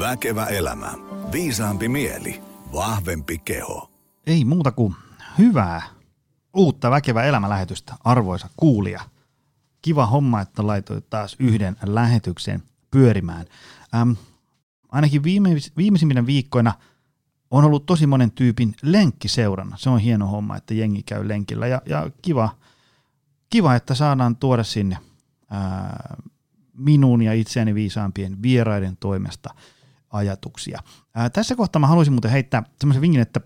Väkevä elämä. Viisaampi mieli. Vahvempi keho. Ei muuta kuin hyvää uutta väkevä elämälähetystä, arvoisa kuulija. Kiva homma, että laitoit taas yhden lähetyksen pyörimään. Ähm, ainakin viime, viimeisimpinä viikkoina on ollut tosi monen tyypin lenkkiseurana. Se on hieno homma, että jengi käy lenkillä ja, ja kiva, kiva, että saadaan tuoda sinne ää, minun ja itseäni viisaampien vieraiden toimesta ajatuksia. Ää, tässä kohtaa mä haluaisin muuten heittää semmoisen vinkin, että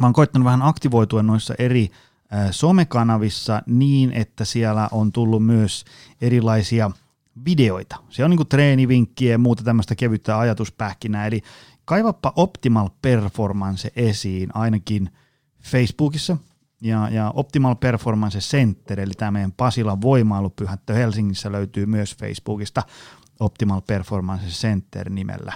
mä oon koittanut vähän aktivoitua noissa eri ää, somekanavissa niin, että siellä on tullut myös erilaisia videoita. Se on niinku treenivinkkiä ja muuta tämmöistä kevyttä ajatuspähkinää, eli kaivappa Optimal Performance esiin ainakin Facebookissa ja, ja Optimal Performance Center, eli tämä meidän Pasilan voimailupyhättö Helsingissä löytyy myös Facebookista Optimal Performance Center nimellä.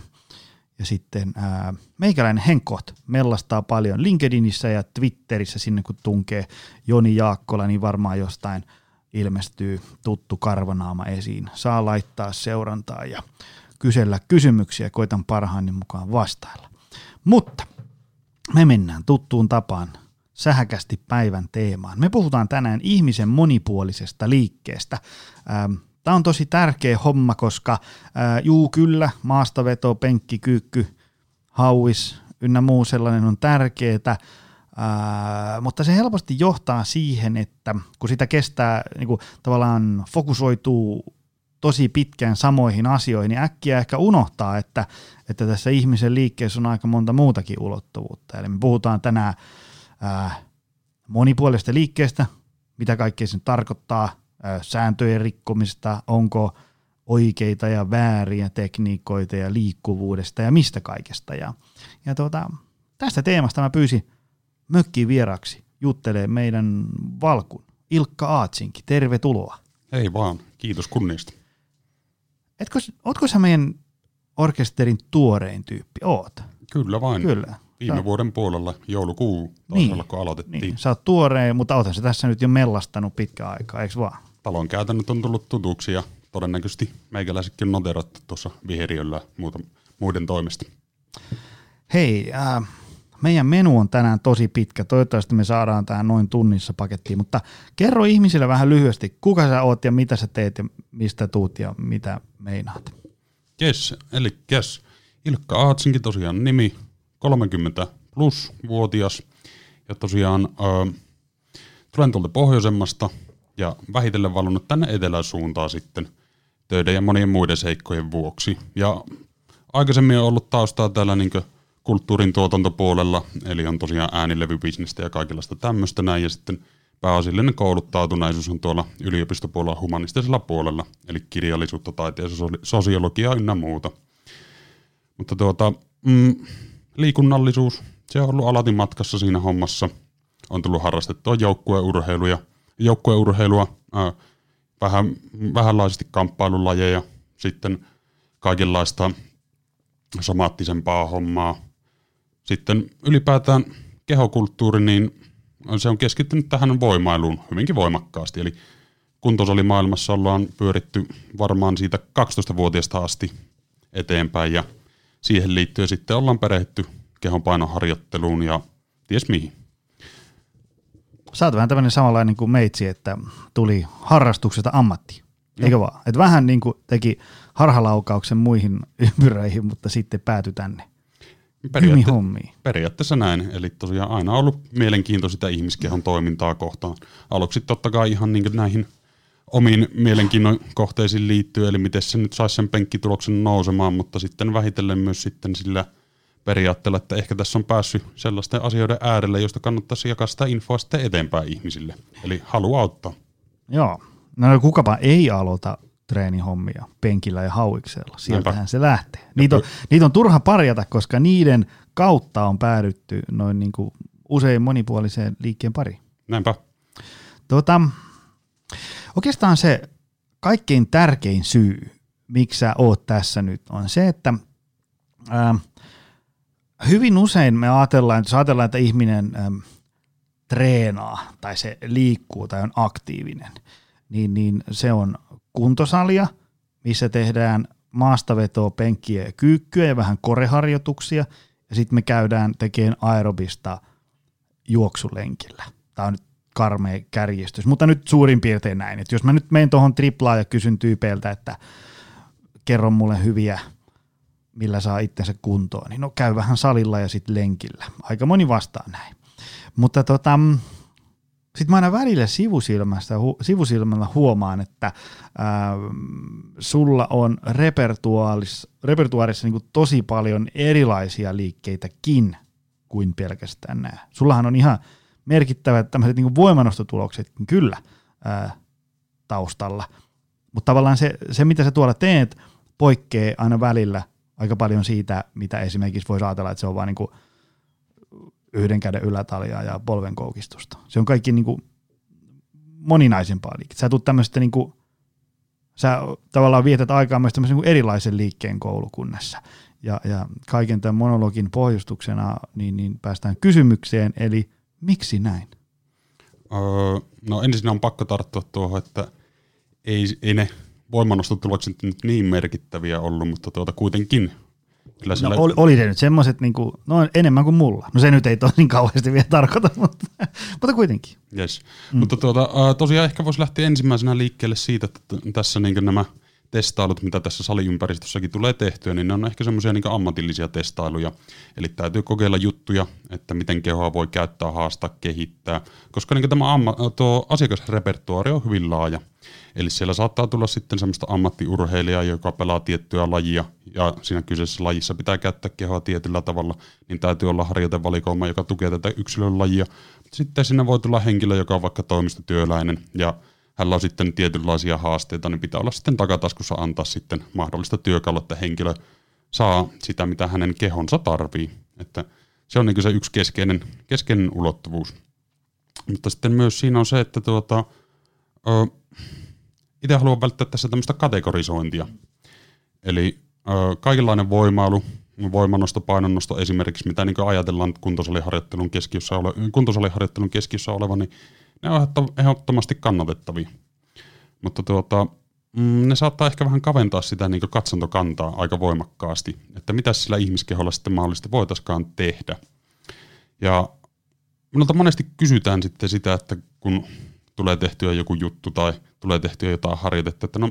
Ja sitten ää, meikäläinen Henkkoht mellastaa paljon LinkedInissä ja Twitterissä sinne kun tunkee Joni Jaakkola, niin varmaan jostain ilmestyy tuttu karvanaama esiin. Saa laittaa seurantaa ja kysellä kysymyksiä, koitan parhaani mukaan vastailla. Mutta me mennään tuttuun tapaan sähäkästi päivän teemaan. Me puhutaan tänään ihmisen monipuolisesta liikkeestä. Tämä on tosi tärkeä homma, koska ää, juu kyllä, maastaveto, penkki, kyykky, hauis ynnä muu sellainen on tärkeää, ää, mutta se helposti johtaa siihen, että kun sitä kestää, niin kuin tavallaan fokusoituu tosi pitkään samoihin asioihin, niin äkkiä ehkä unohtaa, että, että tässä ihmisen liikkeessä on aika monta muutakin ulottuvuutta. Eli me puhutaan tänään ää, monipuolisesta liikkeestä, mitä kaikkea se tarkoittaa, sääntöjen rikkomista, onko oikeita ja vääriä tekniikoita ja liikkuvuudesta ja mistä kaikesta. Ja, ja tuota, tästä teemasta mä pyysin mökkiin vieraksi juttelee meidän valkun Ilkka Aatsinki. Tervetuloa. Ei vaan, kiitos kunniasta. Etkö, ootko sä meidän orkesterin tuorein tyyppi? Oot. Kyllä vain. Kyllä. Viime Sä- vuoden puolella joulukuu taisi Niin, olla, kun aloitettiin. Niin, sä oot tuoreen, mutta oothan se tässä nyt jo mellastanut pitkään aikaa, eikö vaan? Talon käytännöt on tullut tutuksi ja todennäköisesti meikäläisetkin on noterattu tuossa viheriöllä muuta, muiden toimesta. Hei, äh, meidän menu on tänään tosi pitkä. Toivottavasti me saadaan tähän noin tunnissa pakettiin, mutta kerro ihmisille vähän lyhyesti, kuka sä oot ja mitä sä teet ja mistä tuut ja mitä meinaat. Yes, eli yes. Ilkka Aatsinkin tosiaan nimi, 30 plus vuotias ja tosiaan ö, tulen tuolta pohjoisemmasta ja vähitellen valunut tänne eteläsuuntaan sitten töiden ja monien muiden seikkojen vuoksi. Ja aikaisemmin on ollut taustaa täällä niin kulttuurin tuotantopuolella, eli on tosiaan äänilevybisnestä ja kaikenlaista tämmöistä näin, ja sitten pääasiallinen kouluttautuneisuus on tuolla yliopistopuolella humanistisella puolella, eli kirjallisuutta, taiteen ja sosio- sosiologiaa ynnä muuta. Mutta tuota, mm, liikunnallisuus, se on ollut alatin matkassa siinä hommassa. On tullut harrastettua joukkueurheiluja, joukkueurheilua, vähän, vähänlaisesti kamppailulajeja, sitten kaikenlaista somaattisempaa hommaa. Sitten ylipäätään kehokulttuuri, niin se on keskittynyt tähän voimailuun hyvinkin voimakkaasti. Eli kuntosalimaailmassa ollaan pyöritty varmaan siitä 12-vuotiaasta asti eteenpäin ja siihen liittyen sitten ollaan perehty kehonpainoharjoitteluun ja ties mihin. Sä oot vähän tämmöinen samanlainen kuin meitsi, että tuli harrastuksesta ammatti. Eikö vaan? Et vähän niin kuin teki harhalaukauksen muihin ympyröihin, mutta sitten päätyi tänne. Hommiin. periaatteessa näin. Eli tosiaan aina ollut mielenkiinto sitä ihmiskehon toimintaa kohtaan. Aluksi totta kai ihan niin näihin omiin mielenkiinnon kohteisiin liittyy, eli miten se nyt saisi sen penkkituloksen nousemaan, mutta sitten vähitellen myös sitten sillä periaatteella, että ehkä tässä on päässyt sellaisten asioiden äärelle, joista kannattaisi jakaa sitä infoa sitten eteenpäin ihmisille. Eli halu auttaa. Joo. No kukapa ei aloita treenihommia penkillä ja hauiksella. Sieltähän Näinpä. se lähtee. Niitä on, niitä on turha parjata, koska niiden kautta on päädytty noin niin kuin usein monipuoliseen liikkeen pariin. Näinpä. Tota, oikeastaan se kaikkein tärkein syy, miksi sä oot tässä nyt, on se, että ää, hyvin usein me ajatellaan, jos ajatellaan, että ihminen äm, treenaa tai se liikkuu tai on aktiivinen, niin, niin se on kuntosalia, missä tehdään maastavetoa, penkkiä ja kyykkyä ja vähän koreharjoituksia. Ja sitten me käydään tekemään aerobista juoksulenkillä. Tämä on nyt karmea kärjistys, mutta nyt suurin piirtein näin. Että jos mä nyt menen tuohon triplaan ja kysyn tyypeiltä, että kerro mulle hyviä, millä saa itsensä kuntoon, niin no käy vähän salilla ja sitten lenkillä. Aika moni vastaa näin. Mutta tota, sitten mä aina välillä sivusilmästä, hu, sivusilmällä huomaan, että ää, sulla on repertuaarissa, repertuaarissa niin tosi paljon erilaisia liikkeitäkin kuin pelkästään nämä. Sullahan on ihan merkittävät tämmöiset niin voimannostotulokset kyllä ää, taustalla, mutta tavallaan se, se, mitä sä tuolla teet, poikkeaa aina välillä aika paljon siitä, mitä esimerkiksi voisi ajatella, että se on vain niin yhden käden ylätaljaa ja polven koukistusta. Se on kaikki niin kuin moninaisempaa liikettä. Sä tulet tämmöistä niin kuin, sä tavallaan vietät aikaa myös tämmöisen niin erilaisen liikkeen koulukunnassa. Ja, ja kaiken tämän monologin pohjustuksena niin, niin päästään kysymykseen, eli miksi näin? Öö, no ensin on pakko tarttua tuohon, että ei, ei ne voimannostotulokset nyt niin merkittäviä ollut, mutta tuota kuitenkin Kyllä no, oli, oli se nyt semmoiset niin kuin, no enemmän kuin mulla. No se nyt ei toi niin kauheasti vielä tarkoita, mutta, mutta kuitenkin. Yes. Mm. Mutta tuota, tosiaan ehkä voisi lähteä ensimmäisenä liikkeelle siitä, että tässä niin nämä testailut, mitä tässä saliympäristössäkin tulee tehtyä, niin ne on ehkä semmoisia niin ammatillisia testailuja. Eli täytyy kokeilla juttuja, että miten kehoa voi käyttää, haastaa, kehittää, koska niin tämä amma, tuo asiakasrepertuaari on hyvin laaja. Eli siellä saattaa tulla sitten semmoista ammattiurheilijaa, joka pelaa tiettyä lajia, ja siinä kyseisessä lajissa pitää käyttää kehoa tietyllä tavalla, niin täytyy olla harjoitevalikoima, joka tukee tätä yksilön lajia. Sitten sinne voi tulla henkilö, joka on vaikka toimistotyöläinen, ja hänellä on sitten tietynlaisia haasteita, niin pitää olla sitten takataskussa antaa sitten mahdollista työkalua, että henkilö saa sitä, mitä hänen kehonsa tarvii. Että se on niin se yksi keskeinen, keskeinen ulottuvuus. Mutta sitten myös siinä on se, että tuota, itse haluan välttää tässä tämmöistä kategorisointia. Eli ö, kaikenlainen voimailu, voimannosto, painonnosto esimerkiksi, mitä niin ajatellaan kuntosaliharjoittelun keskiössä, ole, kuntosaliharjoittelun keskiössä oleva, niin ne on ehdottomasti kannatettavia. Mutta tuota, mm, ne saattaa ehkä vähän kaventaa sitä niin katsontokantaa aika voimakkaasti, että mitä sillä ihmiskeholla sitten mahdollisesti voitaisikaan tehdä. Ja minulta monesti kysytään sitten sitä, että kun tulee tehtyä joku juttu tai tulee tehtyä jotain harjoitetta, että no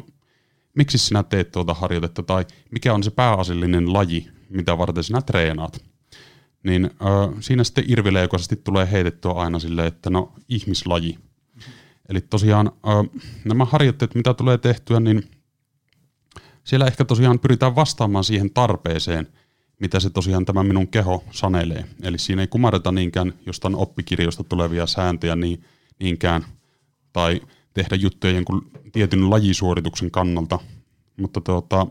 miksi sinä teet tuota harjoitetta tai mikä on se pääasiallinen laji, mitä varten sinä treenaat. Niin ö, siinä sitten irvileijokaisesti tulee heitettyä aina sille, että no ihmislaji. Eli tosiaan ö, nämä harjoitteet, mitä tulee tehtyä, niin siellä ehkä tosiaan pyritään vastaamaan siihen tarpeeseen, mitä se tosiaan tämä minun keho sanelee. Eli siinä ei kumarreta niinkään jostain oppikirjoista tulevia sääntöjä niin, niinkään – tai tehdä juttuja jonkun tietyn lajisuorituksen kannalta, mutta tuota,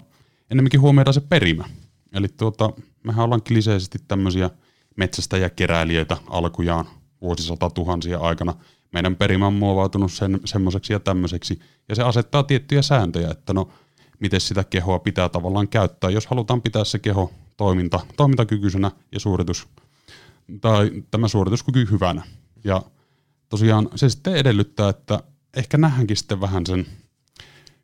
enemmänkin huomioida se perimä. Eli tuota, mehän ollaan kliseisesti tämmöisiä metsästäjäkeräilijöitä alkujaan vuosisata tuhansia aikana. Meidän perimä on muovautunut sen, semmoiseksi ja tämmöiseksi, ja se asettaa tiettyjä sääntöjä, että no, miten sitä kehoa pitää tavallaan käyttää, jos halutaan pitää se keho toiminta, toimintakykyisenä ja suoritus, tai tämä suorituskyky hyvänä. Ja tosiaan se sitten edellyttää, että ehkä nähdäänkin sitten vähän sen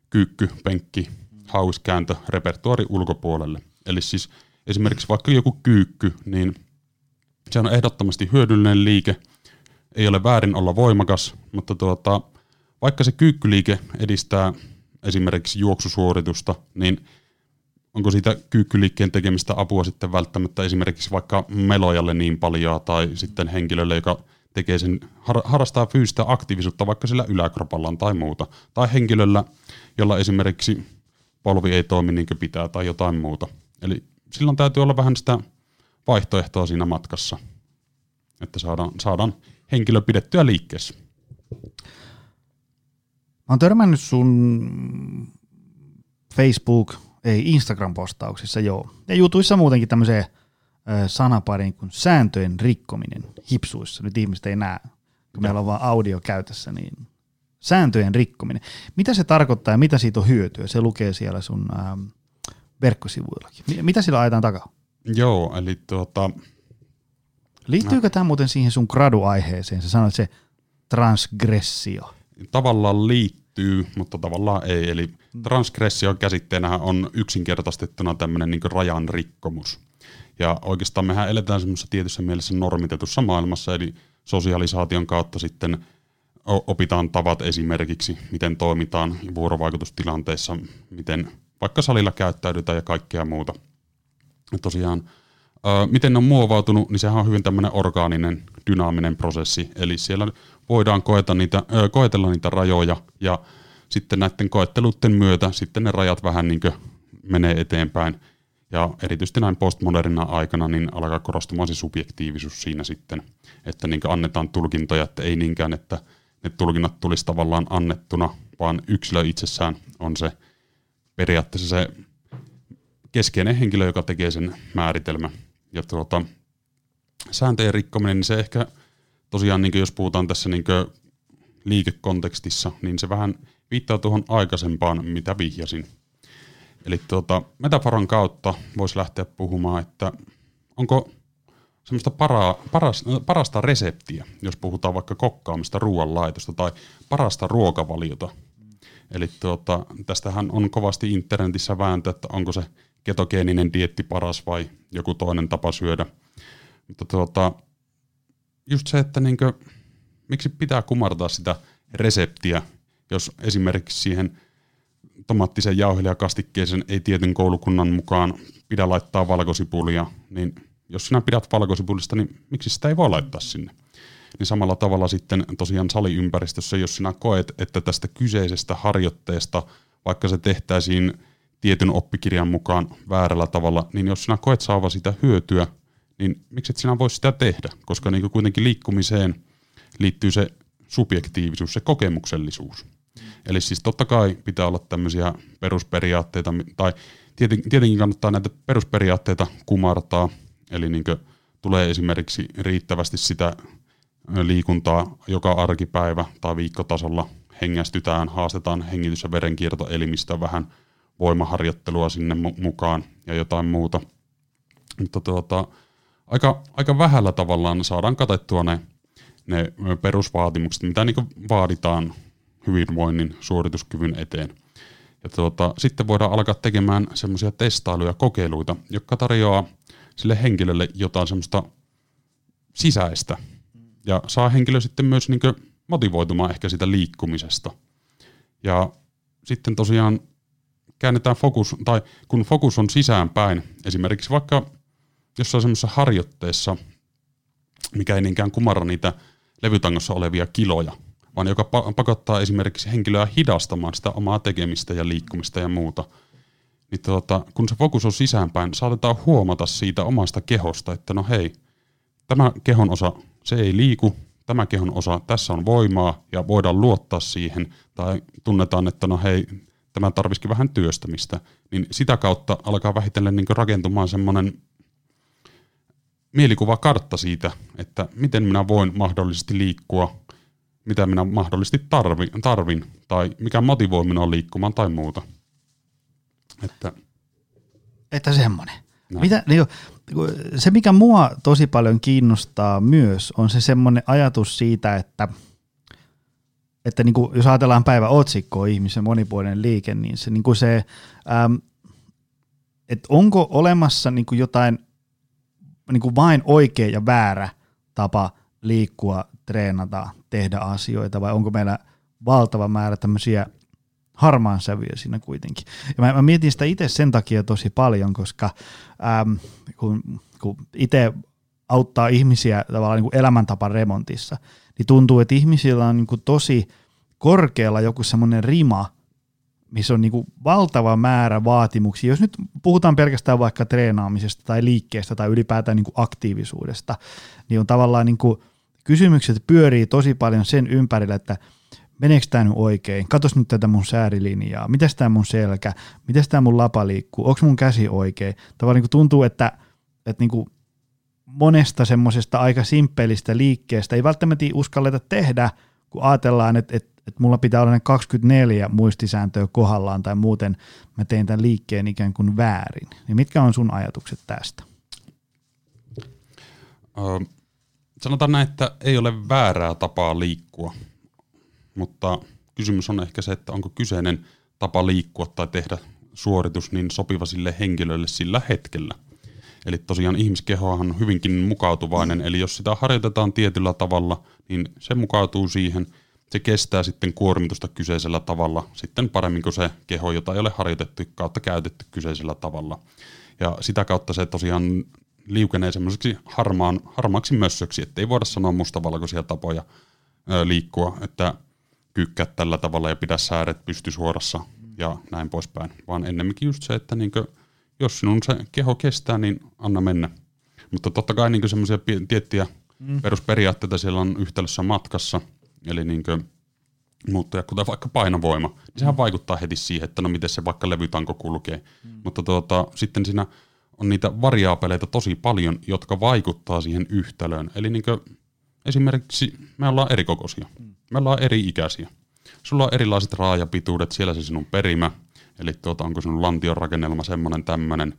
kyykky, penkki, hauskääntö, repertuari ulkopuolelle. Eli siis esimerkiksi vaikka joku kyykky, niin se on ehdottomasti hyödyllinen liike, ei ole väärin olla voimakas, mutta tuota, vaikka se kyykkyliike edistää esimerkiksi juoksusuoritusta, niin onko siitä kyykkyliikkeen tekemistä apua sitten välttämättä esimerkiksi vaikka melojalle niin paljon tai sitten henkilölle, joka tekee sen, harrastaa fyysistä aktiivisuutta vaikka sillä yläkropallaan tai muuta. Tai henkilöllä, jolla esimerkiksi polvi ei toimi niin kuin pitää tai jotain muuta. Eli silloin täytyy olla vähän sitä vaihtoehtoa siinä matkassa, että saadaan, saadaan henkilö pidettyä liikkeessä. Mä oon törmännyt sun Facebook, ei Instagram-postauksissa, joo. Ja jutuissa muutenkin tämmöiseen – sanaparin kuin sääntöjen rikkominen hipsuissa. Nyt ihmiset ei näe, kun meillä on vain audio käytössä, niin sääntöjen rikkominen. Mitä se tarkoittaa ja mitä siitä on hyötyä? Se lukee siellä sun ähm, verkkosivuillakin. Mitä sillä ajetaan takaa? Joo, eli tuota... Liittyykö tämä muuten siihen sun graduaiheeseen? Sä sanoit se transgressio. Tavallaan liittyy liittyy, mutta tavallaan ei. Eli transgressio käsitteenä on yksinkertaistettuna tämmöinen niin rajan rikkomus. Ja oikeastaan mehän eletään semmoisessa tietyssä mielessä normitetussa maailmassa, eli sosialisaation kautta sitten opitaan tavat esimerkiksi, miten toimitaan vuorovaikutustilanteissa, miten vaikka salilla käyttäydytään ja kaikkea muuta. Ja tosiaan, miten ne on muovautunut, niin sehän on hyvin tämmöinen orgaaninen, dynaaminen prosessi. Eli siellä voidaan koeta niitä, koetella niitä rajoja ja sitten näiden koetteluiden myötä sitten ne rajat vähän niin menee eteenpäin. Ja erityisesti näin postmodernina aikana niin alkaa korostumaan se subjektiivisuus siinä sitten, että niin annetaan tulkintoja, että ei niinkään, että ne tulkinnat tulisi tavallaan annettuna, vaan yksilö itsessään on se periaatteessa se keskeinen henkilö, joka tekee sen määritelmä. Ja tuota, sääntöjen rikkominen, niin se ehkä tosiaan, niin jos puhutaan tässä niin liikekontekstissa, niin se vähän viittaa tuohon aikaisempaan, mitä vihjasin. Eli tuota, metaforan kautta voisi lähteä puhumaan, että onko semmoista para, paras, parasta reseptiä, jos puhutaan vaikka kokkaamista ruoanlaitosta tai parasta ruokavaliota. Eli tuota, tästähän on kovasti internetissä vääntö, että onko se ketogeeninen dietti paras vai joku toinen tapa syödä. Mutta tuota, just se, että niinkö, miksi pitää kumartaa sitä reseptiä, jos esimerkiksi siihen tomaattisen jauhelijakastikkeeseen ei tietyn koulukunnan mukaan pidä laittaa valkosipulia, niin jos sinä pidät valkosipulista, niin miksi sitä ei voi laittaa sinne? Niin samalla tavalla sitten tosiaan saliympäristössä, jos sinä koet, että tästä kyseisestä harjoitteesta, vaikka se tehtäisiin tietyn oppikirjan mukaan väärällä tavalla, niin jos sinä koet saava sitä hyötyä, niin miksi et sinä voi sitä tehdä? Koska niin kuitenkin liikkumiseen liittyy se subjektiivisuus, se kokemuksellisuus. Eli siis totta kai pitää olla tämmöisiä perusperiaatteita, tai tietenkin kannattaa näitä perusperiaatteita kumartaa, eli niin tulee esimerkiksi riittävästi sitä liikuntaa joka arkipäivä tai viikkotasolla, hengästytään, haastetaan hengitys- ja verenkiertoelimistä vähän voimaharjoittelua sinne mukaan ja jotain muuta. Mutta tuota, aika, aika vähällä tavallaan saadaan katettua ne, ne perusvaatimukset, mitä niin vaaditaan hyvinvoinnin suorituskyvyn eteen. Ja tuota, sitten voidaan alkaa tekemään semmoisia testailuja, kokeiluita, jotka tarjoaa sille henkilölle jotain semmoista sisäistä. Ja saa henkilö sitten myös niin motivoitumaan ehkä sitä liikkumisesta. Ja sitten tosiaan käännetään fokus, tai kun fokus on sisäänpäin, esimerkiksi vaikka jossain semmoisessa harjoitteessa, mikä ei niinkään kumarra niitä levytangossa olevia kiloja, vaan joka pakottaa esimerkiksi henkilöä hidastamaan sitä omaa tekemistä ja liikkumista ja muuta, niin tuota, kun se fokus on sisäänpäin, saatetaan huomata siitä omasta kehosta, että no hei, tämä kehon osa, se ei liiku, tämä kehon osa, tässä on voimaa ja voidaan luottaa siihen, tai tunnetaan, että no hei, tämä tarvisikin vähän työstämistä, niin sitä kautta alkaa vähitellen niin rakentumaan semmoinen mielikuvakartta siitä, että miten minä voin mahdollisesti liikkua, mitä minä mahdollisesti tarvin, tarvin tai mikä motivoi minua liikkumaan tai muuta. Että, että semmoinen. Mitä, niin, se, mikä mua tosi paljon kiinnostaa myös, on se semmoinen ajatus siitä, että, että niin kuin, jos ajatellaan päivän otsikkoa ihmisen monipuolinen liike, niin se, niin kuin se äm, että onko olemassa niin kuin jotain niin kuin vain oikea ja väärä tapa liikkua, treenata, tehdä asioita, vai onko meillä valtava määrä tämmöisiä harmaan sävyjä siinä kuitenkin. Ja mä, mä mietin sitä itse sen takia tosi paljon, koska äm, kun, kun itse auttaa ihmisiä tavallaan niin kuin elämäntapan remontissa, niin tuntuu, että ihmisillä on niin kuin tosi korkealla joku semmoinen rima, missä on niin kuin valtava määrä vaatimuksia. Jos nyt puhutaan pelkästään vaikka treenaamisesta tai liikkeestä tai ylipäätään niin kuin aktiivisuudesta, niin on tavallaan niin kuin kysymykset pyörii tosi paljon sen ympärillä, että – meneekö tämä nyt oikein, katos nyt tätä mun säärilinjaa, mitäs tämä mun selkä, mitäs tämä mun lapa liikkuu, onko mun käsi oikein. Tavallaan niin tuntuu, että, että niin kuin monesta semmoisesta aika simppelistä liikkeestä ei välttämättä uskalleta tehdä, kun ajatellaan, että, että, että mulla pitää olla ne 24 muistisääntöä kohdallaan tai muuten mä teen tämän liikkeen ikään kuin väärin. Niin mitkä on sun ajatukset tästä? Öö, sanotaan näin, että ei ole väärää tapaa liikkua mutta kysymys on ehkä se, että onko kyseinen tapa liikkua tai tehdä suoritus niin sopiva sille henkilölle sillä hetkellä. Eli tosiaan ihmiskehohan on hyvinkin mukautuvainen, eli jos sitä harjoitetaan tietyllä tavalla, niin se mukautuu siihen, se kestää sitten kuormitusta kyseisellä tavalla sitten paremmin kuin se keho, jota ei ole harjoitettu kautta käytetty kyseisellä tavalla. Ja sitä kautta se tosiaan liukenee semmoiseksi harmaan, harmaaksi mössöksi, että ei voida sanoa mustavalkoisia tapoja ö, liikkua, että kykkää tällä tavalla ja pidä sääret pystysuorassa ja näin poispäin, vaan ennemminkin just se, että niinkö, jos sinun se keho kestää, niin anna mennä. Mutta totta kai niinkö semmoisia tiettyjä mm. perusperiaatteita siellä on yhtälössä matkassa, eli niinkö muuttuja, kuten vaikka painovoima, niin sehän vaikuttaa heti siihen, että no miten se vaikka levytanko kulkee. Mm. Mutta tuota, sitten siinä on niitä variaapeleita tosi paljon, jotka vaikuttaa siihen yhtälöön. Eli niin esimerkiksi me ollaan eri kokoisia, me ollaan eri ikäisiä. Sulla on erilaiset raajapituudet, siellä se sinun perimä, eli tuota, onko sinun lantion rakennelma semmoinen tämmöinen,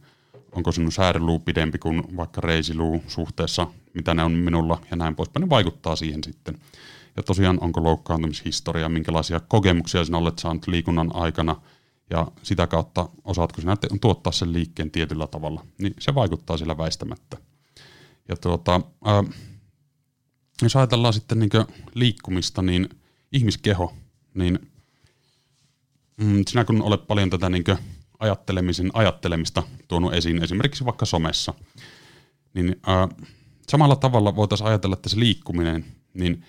onko sinun sääriluu pidempi kuin vaikka reisiluu suhteessa, mitä ne on minulla ja näin poispäin, ne vaikuttaa siihen sitten. Ja tosiaan onko loukkaantumishistoria, minkälaisia kokemuksia sinä olet saanut liikunnan aikana – ja sitä kautta osaatko sinä tuottaa sen liikkeen tietyllä tavalla, niin se vaikuttaa sillä väistämättä. Ja tuota, ää, jos ajatellaan sitten niin liikkumista, niin ihmiskeho, niin mm, sinä kun olet paljon tätä niin ajattelemisen ajattelemista tuonut esiin esimerkiksi vaikka somessa, niin ää, samalla tavalla voitaisiin ajatella, että se liikkuminen, niin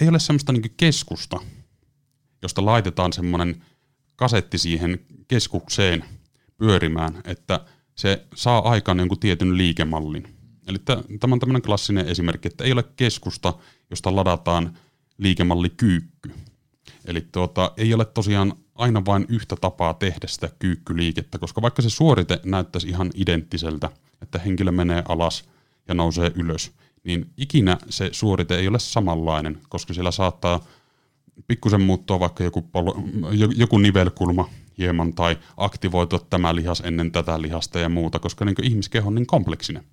ei ole semmoista niin keskusta, josta laitetaan semmoinen kasetti siihen keskukseen pyörimään, että se saa aikaan jonkun tietyn liikemallin. Eli tämä on tämmöinen klassinen esimerkki, että ei ole keskusta, josta ladataan liikemalli kyykky. Eli tuota, ei ole tosiaan aina vain yhtä tapaa tehdä sitä kyykkyliikettä, koska vaikka se suorite näyttäisi ihan identtiseltä, että henkilö menee alas ja nousee ylös, niin ikinä se suorite ei ole samanlainen, koska siellä saattaa pikkusen muuttua vaikka joku, polo, joku nivelkulma hieman tai aktivoitua tämä lihas ennen tätä lihasta ja muuta, koska niin ihmiskeho on niin kompleksinen.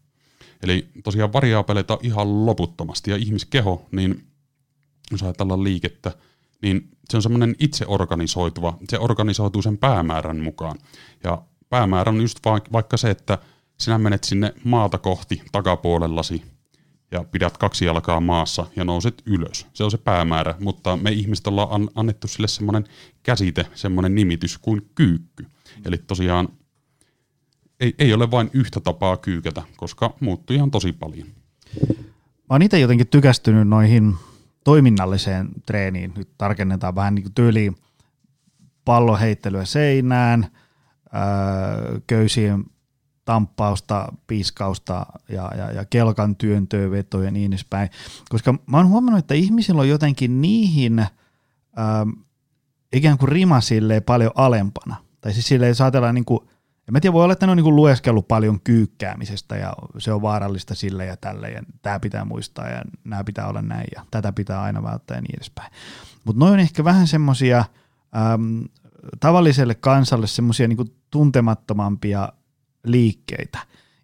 Eli tosiaan variaapeleita ihan loputtomasti ja ihmiskeho, niin jos ajatellaan liikettä, niin se on semmoinen itse organisoituva, se organisoituu sen päämäärän mukaan. Ja päämäärä on just vaikka se, että sinä menet sinne maata kohti takapuolellasi ja pidät kaksi jalkaa maassa ja nouset ylös. Se on se päämäärä, mutta me ihmiset ollaan annettu sille semmoinen käsite, semmoinen nimitys kuin kyykky. Eli tosiaan ei, ei ole vain yhtä tapaa kyykätä, koska muuttuu ihan tosi paljon. Mä oon itse jotenkin tykästynyt noihin toiminnalliseen treeniin. Nyt tarkennetaan vähän niin kuin tyyliin palloheittelyä seinään, öö, köysien tamppausta, piiskausta ja, ja, ja kelkan työntöä, vetoja ja niin edespäin. Koska mä oon huomannut, että ihmisillä on jotenkin niihin ähm, ikään kuin rima paljon alempana. Tai siis silleen saatellaan niin kuin, en mä tiedä, voi olla, että ne on niin kuin lueskellut paljon kyykkäämisestä ja se on vaarallista sille ja tälle ja tämä pitää muistaa ja nämä pitää olla näin ja tätä pitää aina välttää ja niin edespäin. Mutta noin on ehkä vähän semmoisia ähm, tavalliselle kansalle semmoisia niin tuntemattomampia liikkeitä.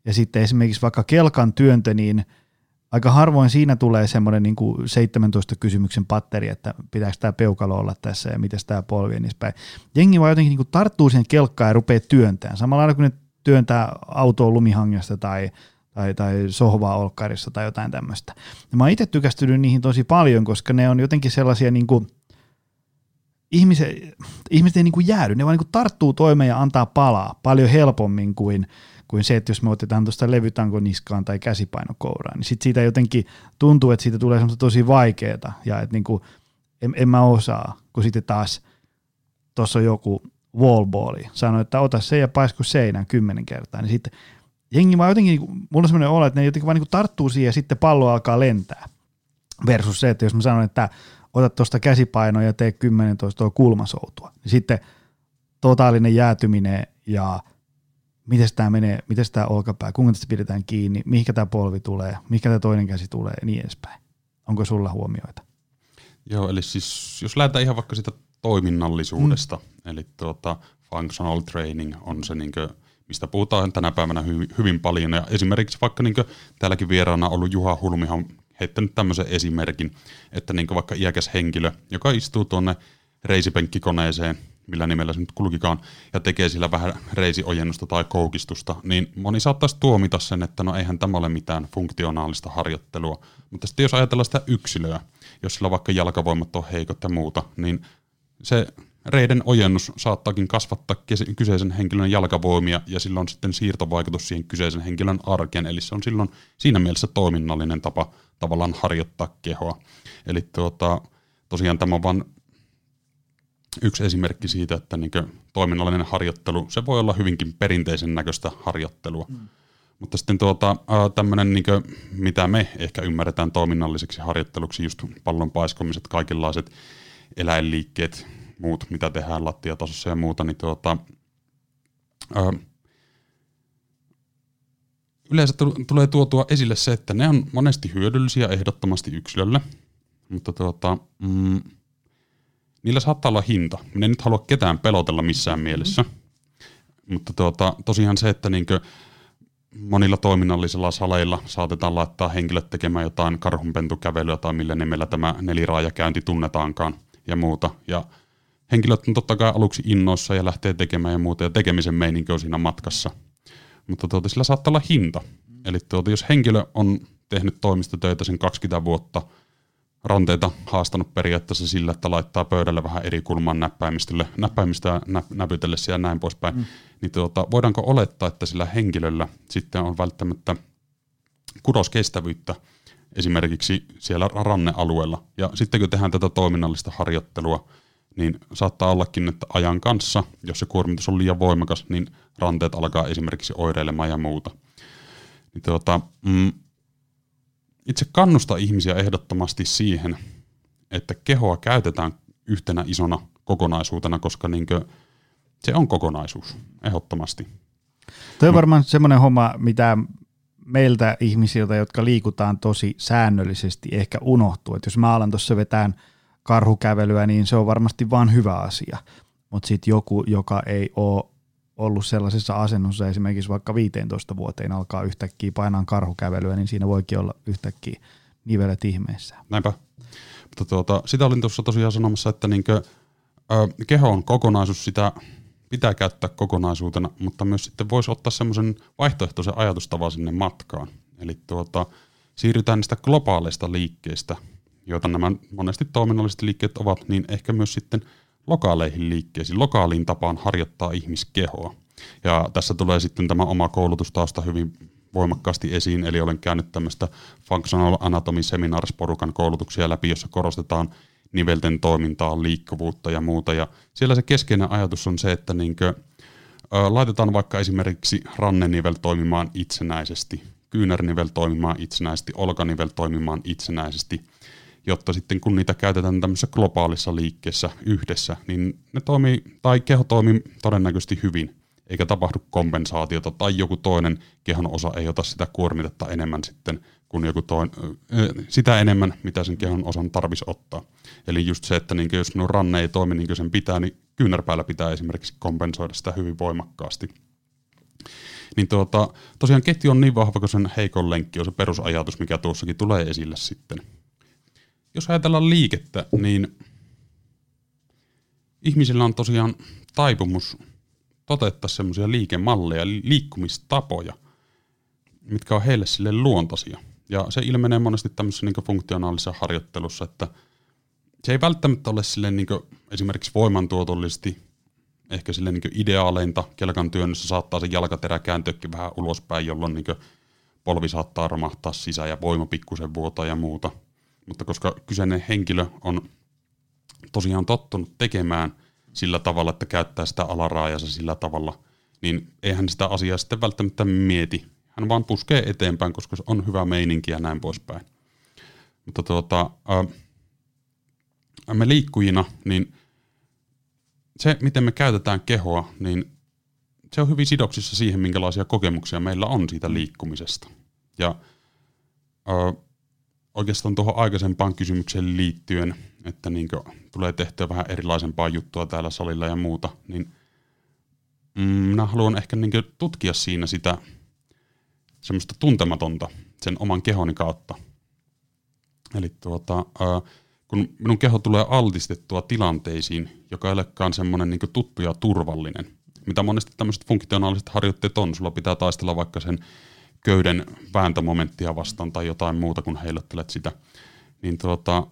Ja sitten esimerkiksi vaikka kelkan työntö, niin aika harvoin siinä tulee semmoinen niin kuin 17 kysymyksen patteri, että pitääkö tämä peukalo olla tässä ja miten tämä polvi niin päin. Jengi vaan jotenkin niin tarttuu siihen kelkkaan ja rupeaa työntämään. Samalla kuin ne työntää autoa lumihangesta tai, tai, tai sohvaa olkkarissa tai jotain tämmöistä. Ja mä oon itse tykästynyt niihin tosi paljon, koska ne on jotenkin sellaisia niin kuin, ihmiset, ihmiset ei niin kuin jäädy, ne vaan niin kuin tarttuu toimeen ja antaa palaa paljon helpommin kuin, kuin se, että jos me otetaan tuosta levytanko niskaan tai käsipainokouraan, niin sit siitä jotenkin tuntuu, että siitä tulee semmoista tosi vaikeaa ja että niin kuin, en, en mä osaa, kun sitten taas tuossa on joku wallballi, sanoi, että ota se ja paisku seinään kymmenen kertaa, niin sitten jengi vaan jotenkin, niinku, mulla on semmoinen olo, että ne jotenkin vaan niin tarttuu siihen ja sitten pallo alkaa lentää. Versus se, että jos mä sanon, että ota tuosta käsipainoa ja tee 10 tuosta kulmasoutua. Niin sitten totaalinen jäätyminen ja miten tämä menee, miten tämä olkapää, kuinka tästä pidetään kiinni, mihinkä tämä polvi tulee, mihinkä tämä toinen käsi tulee ja niin edespäin. Onko sulla huomioita? Joo, eli siis jos lähdetään ihan vaikka sitä toiminnallisuudesta, mm. eli tuota, functional training on se, niin kuin, mistä puhutaan tänä päivänä hyvin, hyvin paljon. Ja esimerkiksi vaikka niin täälläkin vieraana ollut Juha Hulmihan heittänyt tämmöisen esimerkin, että niin vaikka iäkäs henkilö, joka istuu tuonne reisipenkkikoneeseen, millä nimellä se nyt kulkikaan, ja tekee sillä vähän reisiojennusta tai koukistusta, niin moni saattaisi tuomita sen, että no eihän tämä ole mitään funktionaalista harjoittelua. Mutta sitten jos ajatellaan sitä yksilöä, jos sillä vaikka jalkavoimat on heikot ja muuta, niin se reiden ojennus saattaakin kasvattaa kyseisen henkilön jalkavoimia ja sillä on sitten siirtovaikutus siihen kyseisen henkilön arkeen, eli se on silloin siinä mielessä toiminnallinen tapa tavallaan harjoittaa kehoa. Eli tuota, tosiaan tämä on vain yksi esimerkki siitä, että niin toiminnallinen harjoittelu, se voi olla hyvinkin perinteisen näköistä harjoittelua. Mm. Mutta sitten tuota, tämmöinen, niin mitä me ehkä ymmärretään toiminnalliseksi harjoitteluksi, just pallon paiskomiset, kaikenlaiset eläinliikkeet, muut, mitä tehdään lattiatasossa ja muuta, niin tuota, ää, yleensä tulee tuotua esille se, että ne on monesti hyödyllisiä ehdottomasti yksilölle, mutta tuota, mm, niillä saattaa olla hinta. Minä en nyt halua ketään pelotella missään mielessä, mutta tuota, tosiaan se, että niinkö monilla toiminnallisilla saleilla saatetaan laittaa henkilöt tekemään jotain karhunpentukävelyä tai millä nimellä tämä neliraajakäynti tunnetaankaan ja muuta. Ja henkilöt on totta kai aluksi innoissa ja lähtee tekemään ja muuta, ja tekemisen meininki on siinä matkassa. Mutta tuota, sillä saattaa olla hinta. Eli tuota, jos henkilö on tehnyt toimistotöitä sen 20 vuotta, ranteita haastanut periaatteessa sillä, että laittaa pöydälle vähän eri kulman näppäimistölle, näppäimistä nä, näpytellessä ja näin poispäin, mm. niin tuota, voidaanko olettaa, että sillä henkilöllä sitten on välttämättä kudoskestävyyttä esimerkiksi siellä rannealueella. Ja sitten kun tehdään tätä toiminnallista harjoittelua, niin saattaa ollakin, että ajan kanssa, jos se kuormitus on liian voimakas, niin ranteet alkaa esimerkiksi oireilemaan ja muuta. Niin tuota, mm, itse kannusta ihmisiä ehdottomasti siihen, että kehoa käytetään yhtenä isona kokonaisuutena, koska niinkö, se on kokonaisuus, ehdottomasti. Tuo on varmaan semmoinen homma, mitä meiltä ihmisiltä, jotka liikutaan tosi säännöllisesti, ehkä unohtuu. Että jos mä alan tuossa vetään – karhukävelyä, niin se on varmasti vain hyvä asia. Mutta sitten joku, joka ei ole ollut sellaisessa asennossa esimerkiksi vaikka 15 vuoteen alkaa yhtäkkiä painaa karhukävelyä, niin siinä voikin olla yhtäkkiä nivelet ihmeessä. Näinpä. Mutta tuota, sitä olin tuossa tosiaan sanomassa, että niinkö, ö, keho on kokonaisuus, sitä pitää käyttää kokonaisuutena, mutta myös sitten voisi ottaa semmoisen vaihtoehtoisen ajatustavan sinne matkaan. Eli tuota, siirrytään niistä globaaleista liikkeistä joita nämä monesti toiminnalliset liikkeet ovat, niin ehkä myös sitten lokaaleihin liikkeisiin, lokaaliin tapaan harjoittaa ihmiskehoa. Ja tässä tulee sitten tämä oma koulutustausta hyvin voimakkaasti esiin, eli olen käynyt tämmöistä Functional Anatomy Seminars porukan koulutuksia läpi, jossa korostetaan nivelten toimintaa, liikkuvuutta ja muuta. Ja siellä se keskeinen ajatus on se, että niinkö, ä, laitetaan vaikka esimerkiksi rannenivel toimimaan itsenäisesti, kyynärnivel toimimaan itsenäisesti, olkanivel toimimaan itsenäisesti – jotta sitten kun niitä käytetään tämmöisessä globaalissa liikkeessä yhdessä, niin ne toimii, tai keho toimii todennäköisesti hyvin, eikä tapahdu kompensaatiota, tai joku toinen kehon osa ei ota sitä kuormitetta enemmän sitten kuin joku toinen, sitä enemmän, mitä sen kehon osan tarvisi ottaa. Eli just se, että niin jos minun ranne ei toimi niin kuin sen pitää, niin kyynärpäällä pitää esimerkiksi kompensoida sitä hyvin voimakkaasti. Niin tuota, tosiaan ketju on niin vahva kuin sen heikon lenkki on se perusajatus, mikä tuossakin tulee esille sitten jos ajatellaan liikettä, niin ihmisillä on tosiaan taipumus toteuttaa semmoisia liikemalleja, liikkumistapoja, mitkä on heille sille luontaisia. Ja se ilmenee monesti tämmöisessä niin funktionaalisessa harjoittelussa, että se ei välttämättä ole sille niin esimerkiksi voimantuotollisesti ehkä sille niin ideaaleinta. Kelkan työnnössä saattaa se jalkaterä kääntyäkin vähän ulospäin, jolloin niin polvi saattaa romahtaa sisään ja voima pikkusen vuotaa ja muuta – mutta koska kyseinen henkilö on tosiaan tottunut tekemään sillä tavalla, että käyttää sitä alaraajansa sillä tavalla, niin eihän sitä asiaa sitten välttämättä mieti. Hän vaan puskee eteenpäin, koska se on hyvä meininki ja näin poispäin. Mutta tuota, ää, me liikkujina, niin se, miten me käytetään kehoa, niin se on hyvin sidoksissa siihen, minkälaisia kokemuksia meillä on siitä liikkumisesta. Ja oikeastaan tuohon aikaisempaan kysymykseen liittyen, että niin tulee tehtyä vähän erilaisempaa juttua täällä salilla ja muuta, niin mm, minä haluan ehkä niin tutkia siinä sitä semmoista tuntematonta sen oman kehoni kautta. Eli tuota, kun minun keho tulee altistettua tilanteisiin, joka ei olekaan semmoinen niin tuttu ja turvallinen, mitä monesti tämmöiset funktionaaliset harjoitteet on. Sulla pitää taistella vaikka sen köyden vääntömomenttia vastaan tai jotain muuta, kun heilottelet sitä. Niin tuota,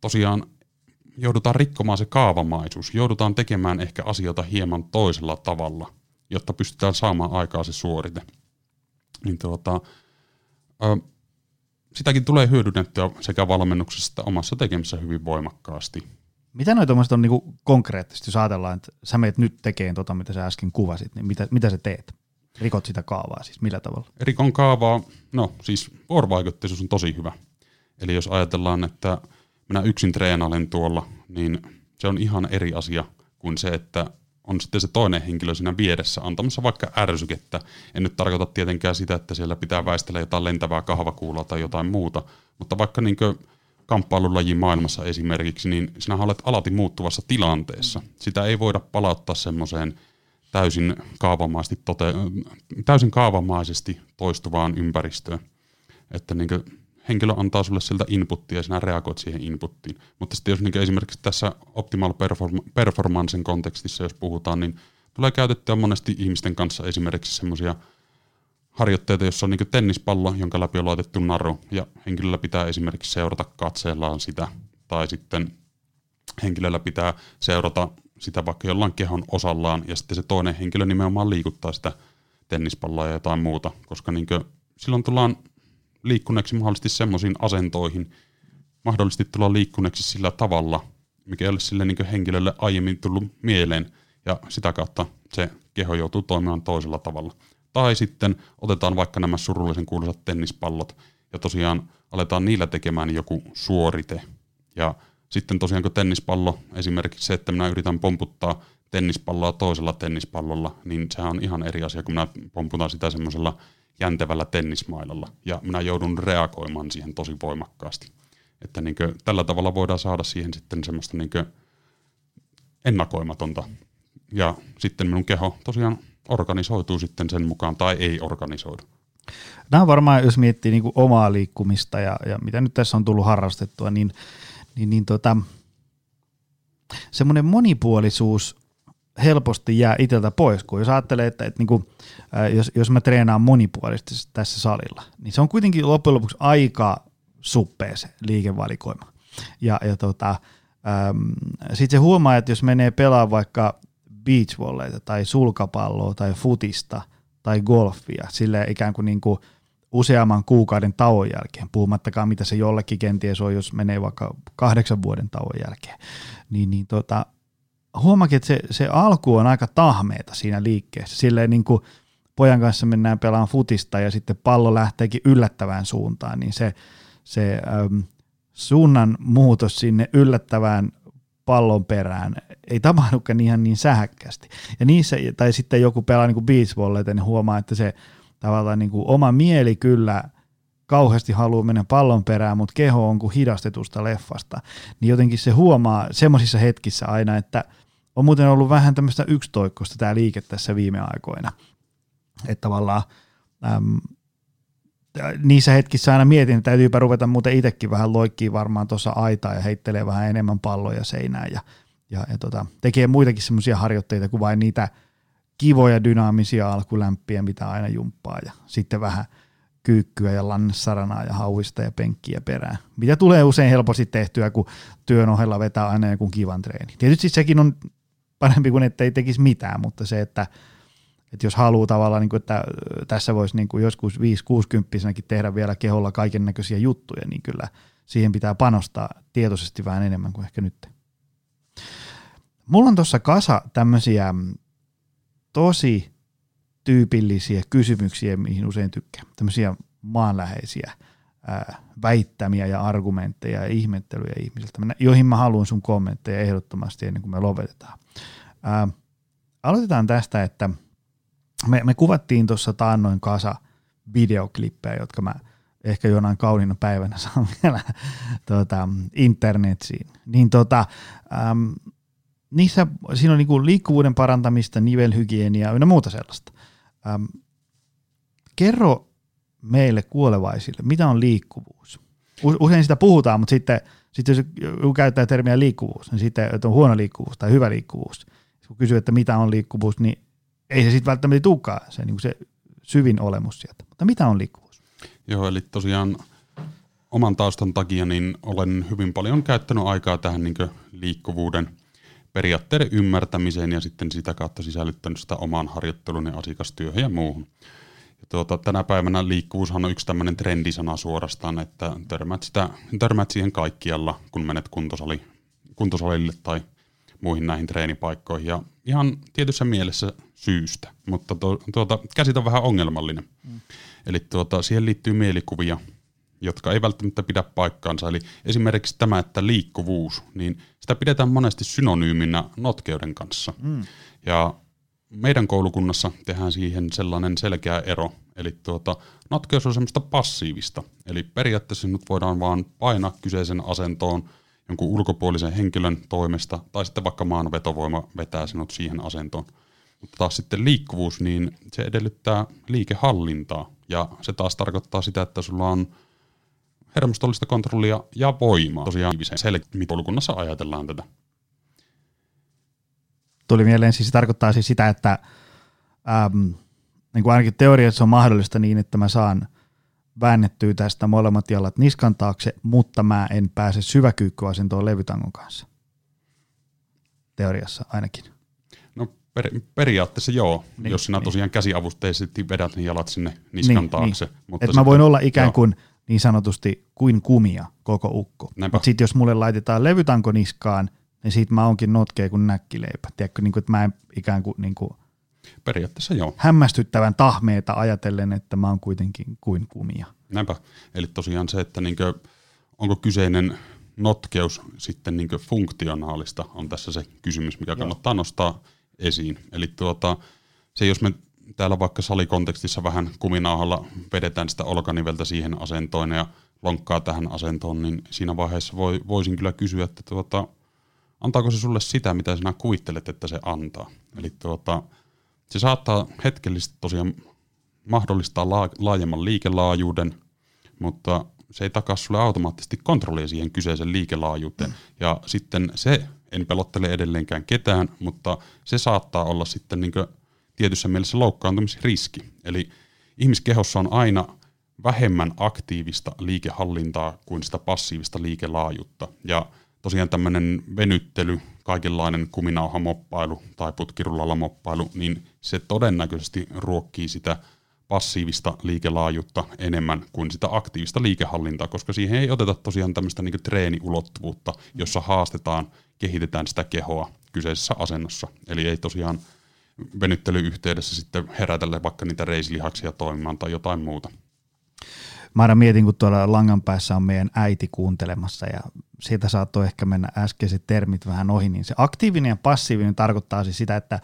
tosiaan joudutaan rikkomaan se kaavamaisuus, joudutaan tekemään ehkä asioita hieman toisella tavalla, jotta pystytään saamaan aikaa se suorite. Niin tuota, ö, sitäkin tulee hyödynnettyä sekä valmennuksessa että omassa tekemisessä hyvin voimakkaasti. Mitä noita on niinku konkreettisesti, jos ajatellaan, että sä meet nyt tekemään tota, mitä sä äsken kuvasit, niin mitä, mitä sä teet? Rikot sitä kaavaa siis, millä tavalla? Rikon kaavaa, no siis vuorovaikutteisuus on tosi hyvä. Eli jos ajatellaan, että minä yksin treenailen tuolla, niin se on ihan eri asia kuin se, että on sitten se toinen henkilö siinä vieressä antamassa vaikka ärsykettä. En nyt tarkoita tietenkään sitä, että siellä pitää väistellä jotain lentävää kahvakuulaa tai jotain muuta, mutta vaikka niin kamppailulajin maailmassa esimerkiksi, niin sinä olet alati muuttuvassa tilanteessa. Sitä ei voida palauttaa semmoiseen täysin kaavamaisesti, tote- täysin kaavamaisesti toistuvaan ympäristöön. Että niin henkilö antaa sulle siltä inputtia ja sinä reagoit siihen inputtiin. Mutta sitten jos niin esimerkiksi tässä optimal perform- performancen kontekstissa, jos puhutaan, niin tulee käytettyä monesti ihmisten kanssa esimerkiksi semmoisia harjoitteita, jossa on niin tennispallo, jonka läpi on laitettu naru, ja henkilöllä pitää esimerkiksi seurata katseellaan sitä, tai sitten henkilöllä pitää seurata sitä vaikka jollain kehon osallaan, ja sitten se toinen henkilö nimenomaan liikuttaa sitä tennispalloa ja jotain muuta, koska niin silloin tullaan liikkuneeksi mahdollisesti semmoisiin asentoihin, mahdollisesti tulla liikkuneeksi sillä tavalla, mikä ei ole sille niin henkilölle aiemmin tullut mieleen, ja sitä kautta se keho joutuu toimimaan toisella tavalla. Tai sitten otetaan vaikka nämä surullisen kuuluisat tennispallot, ja tosiaan aletaan niillä tekemään joku suorite. Ja sitten tosiaan kun tennispallo, esimerkiksi se, että minä yritän pomputtaa tennispalloa toisella tennispallolla, niin sehän on ihan eri asia, kun minä pomputan sitä semmoisella jäntevällä tennismailalla, ja minä joudun reagoimaan siihen tosi voimakkaasti. Että niin kuin, tällä tavalla voidaan saada siihen sitten semmoista niin ennakoimatonta. Ja sitten minun keho tosiaan organisoituu sitten sen mukaan tai ei organisoidu. Nämä varmaan, jos miettii niin kuin omaa liikkumista ja, ja mitä nyt tässä on tullut harrastettua, niin, niin, niin tota, semmoinen monipuolisuus helposti jää itseltä pois, kun jos ajattelee, että, että niin kuin, jos, jos mä treenaan monipuolisesti tässä salilla, niin se on kuitenkin loppujen lopuksi aika suppea se liikevalikoima. Ja, ja tota, sitten se huomaa, että jos menee pelaamaan vaikka beachvolleyta tai sulkapalloa tai futista tai golfia, sille ikään kuin, niin kuin useamman kuukauden tauon jälkeen, puhumattakaan mitä se jollekin kenties on, jos menee vaikka kahdeksan vuoden tauon jälkeen, niin, niin tota, huomakin, että se, se alku on aika tahmeeta siinä liikkeessä. Silleen niin kuin pojan kanssa mennään pelaamaan futista ja sitten pallo lähteekin yllättävään suuntaan, niin se, se äm, suunnan muutos sinne yllättävään pallon perään ei tapahdukaan ihan niin sähäkkästi. Ja niissä, tai sitten joku pelaa niin kuin beach niin huomaa, että se tavallaan niin kuin oma mieli kyllä kauheasti haluaa mennä pallon perään, mutta keho on kuin hidastetusta leffasta. Niin jotenkin se huomaa semmoisissa hetkissä aina, että – on muuten ollut vähän tämmöistä yksitoikkoista tämä liike tässä viime aikoina. Että tavallaan äm, niissä hetkissä aina mietin, että täytyypä ruveta muuten itsekin vähän loikkiin varmaan tuossa aitaa ja heittelee vähän enemmän palloja seinään ja, ja, ja tota, tekee muitakin semmoisia harjoitteita kuin vain niitä kivoja dynaamisia alkulämpiä, mitä aina jumppaa ja sitten vähän kyykkyä ja lannessaranaa ja hauista ja penkkiä perään. Mitä tulee usein helposti tehtyä, kun työn ohella vetää aina joku kivan treeni. Tietysti sekin on parempi kuin ettei tekisi mitään, mutta se, että, että jos haluaa tavallaan, niin kuin, että tässä voisi niin kuin joskus 5-60 tehdä vielä keholla kaiken näköisiä juttuja, niin kyllä siihen pitää panostaa tietoisesti vähän enemmän kuin ehkä nyt. Mulla on tuossa kasa tämmöisiä tosi tyypillisiä kysymyksiä, mihin usein tykkään. Tämmöisiä maanläheisiä ää, väittämiä ja argumentteja ja ihmettelyjä ihmisiltä, joihin mä haluan sun kommentteja ehdottomasti ennen kuin me lopetetaan. Ää, aloitetaan tästä, että me, me kuvattiin tuossa taannoin kasa videoklippejä, jotka mä ehkä jonain kauniina päivänä saan vielä tuota, internetsiin. Niin tota, äm, niissä, siinä on niinku liikkuvuuden parantamista, nivelhygieniaa ja muuta sellaista. Äm, kerro meille kuolevaisille, mitä on liikkuvuus? Usein sitä puhutaan, mutta sitten Sitten jos käyttää termiä liikkuvuus, niin sitten, että on huono liikkuvuus tai hyvä liikkuvuus. Kun kysyy, että mitä on liikkuvuus, niin ei se sitten välttämättä tulekaan se, niin se syvin olemus sieltä. Mutta mitä on liikkuvuus? Joo, eli tosiaan oman taustan takia niin olen hyvin paljon käyttänyt aikaa tähän niin liikkuvuuden periaatteiden ymmärtämiseen ja sitten sitä kautta sisällyttänyt sitä omaan harjoittelun ja asiakastyöhön ja muuhun. Ja tuota, tänä päivänä liikkuvuushan on yksi tämmöinen trendisana suorastaan, että törmät, sitä, törmät siihen kaikkialla, kun menet kuntosali, kuntosalille tai muihin näihin treenipaikkoihin. Ja ihan tietyssä mielessä syystä, mutta tuota, käsit on vähän ongelmallinen. Mm. Eli tuota, siihen liittyy mielikuvia, jotka ei välttämättä pidä paikkaansa. Eli esimerkiksi tämä, että liikkuvuus, niin sitä pidetään monesti synonyyminä notkeuden kanssa. Mm. Ja meidän koulukunnassa tehdään siihen sellainen selkeä ero. Eli tuota, notkeus on semmoista passiivista. Eli periaatteessa nyt voidaan vaan painaa kyseisen asentoon jonkun ulkopuolisen henkilön toimesta, tai sitten vaikka maan vetovoima vetää sinut siihen asentoon. Mutta taas sitten liikkuvuus, niin se edellyttää liikehallintaa. Ja se taas tarkoittaa sitä, että sulla on hermostollista kontrollia ja voimaa. Tosiaan selkämitolukunnassa ajatellaan tätä. Tuli mieleen, siis se tarkoittaa siis sitä, että äm, niin kuin ainakin teoriassa on mahdollista niin, että mä saan väännettyä tästä molemmat jalat niskan taakse, mutta mä en pääse syväkyykkyasentoon levytangon kanssa. Teoriassa ainakin. No per, periaatteessa joo, niin, jos sinä niin. tosiaan käsiavusteisesti vedät ne jalat sinne niskan niin, taakse. Niin. Mutta Et mä voin olla ikään kuin joo niin sanotusti kuin kumia koko ukko. Mutta sitten jos mulle laitetaan levytanko niskaan, niin siitä mä onkin notkea kuin näkkileipä. Tiedätkö, niin kuin, että mä en ikään kuin, niin kuin Periaatteessa joo. Hämmästyttävän tahmeeta ajatellen, että mä oon kuitenkin kuin kumia. Näinpä. Eli tosiaan se, että niin kuin, onko kyseinen notkeus sitten niin funktionaalista, on tässä se kysymys, mikä kannattaa joo. nostaa esiin. Eli tuota, se, jos me täällä vaikka salikontekstissa vähän kuminauhalla vedetään sitä olkaniveltä siihen asentoon ja lonkkaa tähän asentoon, niin siinä vaiheessa voi, voisin kyllä kysyä, että tuota, antaako se sulle sitä, mitä sinä kuvittelet, että se antaa. Eli tuota, se saattaa hetkellisesti tosiaan mahdollistaa laajemman liikelaajuuden, mutta se ei takaa sulle automaattisesti kontrollia siihen kyseisen liikelaajuuteen. Mm. Ja sitten se, en pelottele edelleenkään ketään, mutta se saattaa olla sitten niin tietyssä mielessä loukkaantumisriski. Eli ihmiskehossa on aina vähemmän aktiivista liikehallintaa kuin sitä passiivista liikelaajuutta. Ja tosiaan tämmöinen venyttely, kaikenlainen kuminauhamoppailu tai putkirullalla moppailu, niin se todennäköisesti ruokkii sitä passiivista liikelaajuutta enemmän kuin sitä aktiivista liikehallintaa, koska siihen ei oteta tosiaan tämmöistä niin treeniulottuvuutta, jossa haastetaan, kehitetään sitä kehoa kyseisessä asennossa. Eli ei tosiaan venyttelyyhteydessä sitten herätellä vaikka niitä reisilihaksia toimimaan tai jotain muuta. Mä aina mietin, kun tuolla langan päässä on meidän äiti kuuntelemassa ja siitä saattoi ehkä mennä äskeiset termit vähän ohi, niin se aktiivinen ja passiivinen tarkoittaa siis sitä, että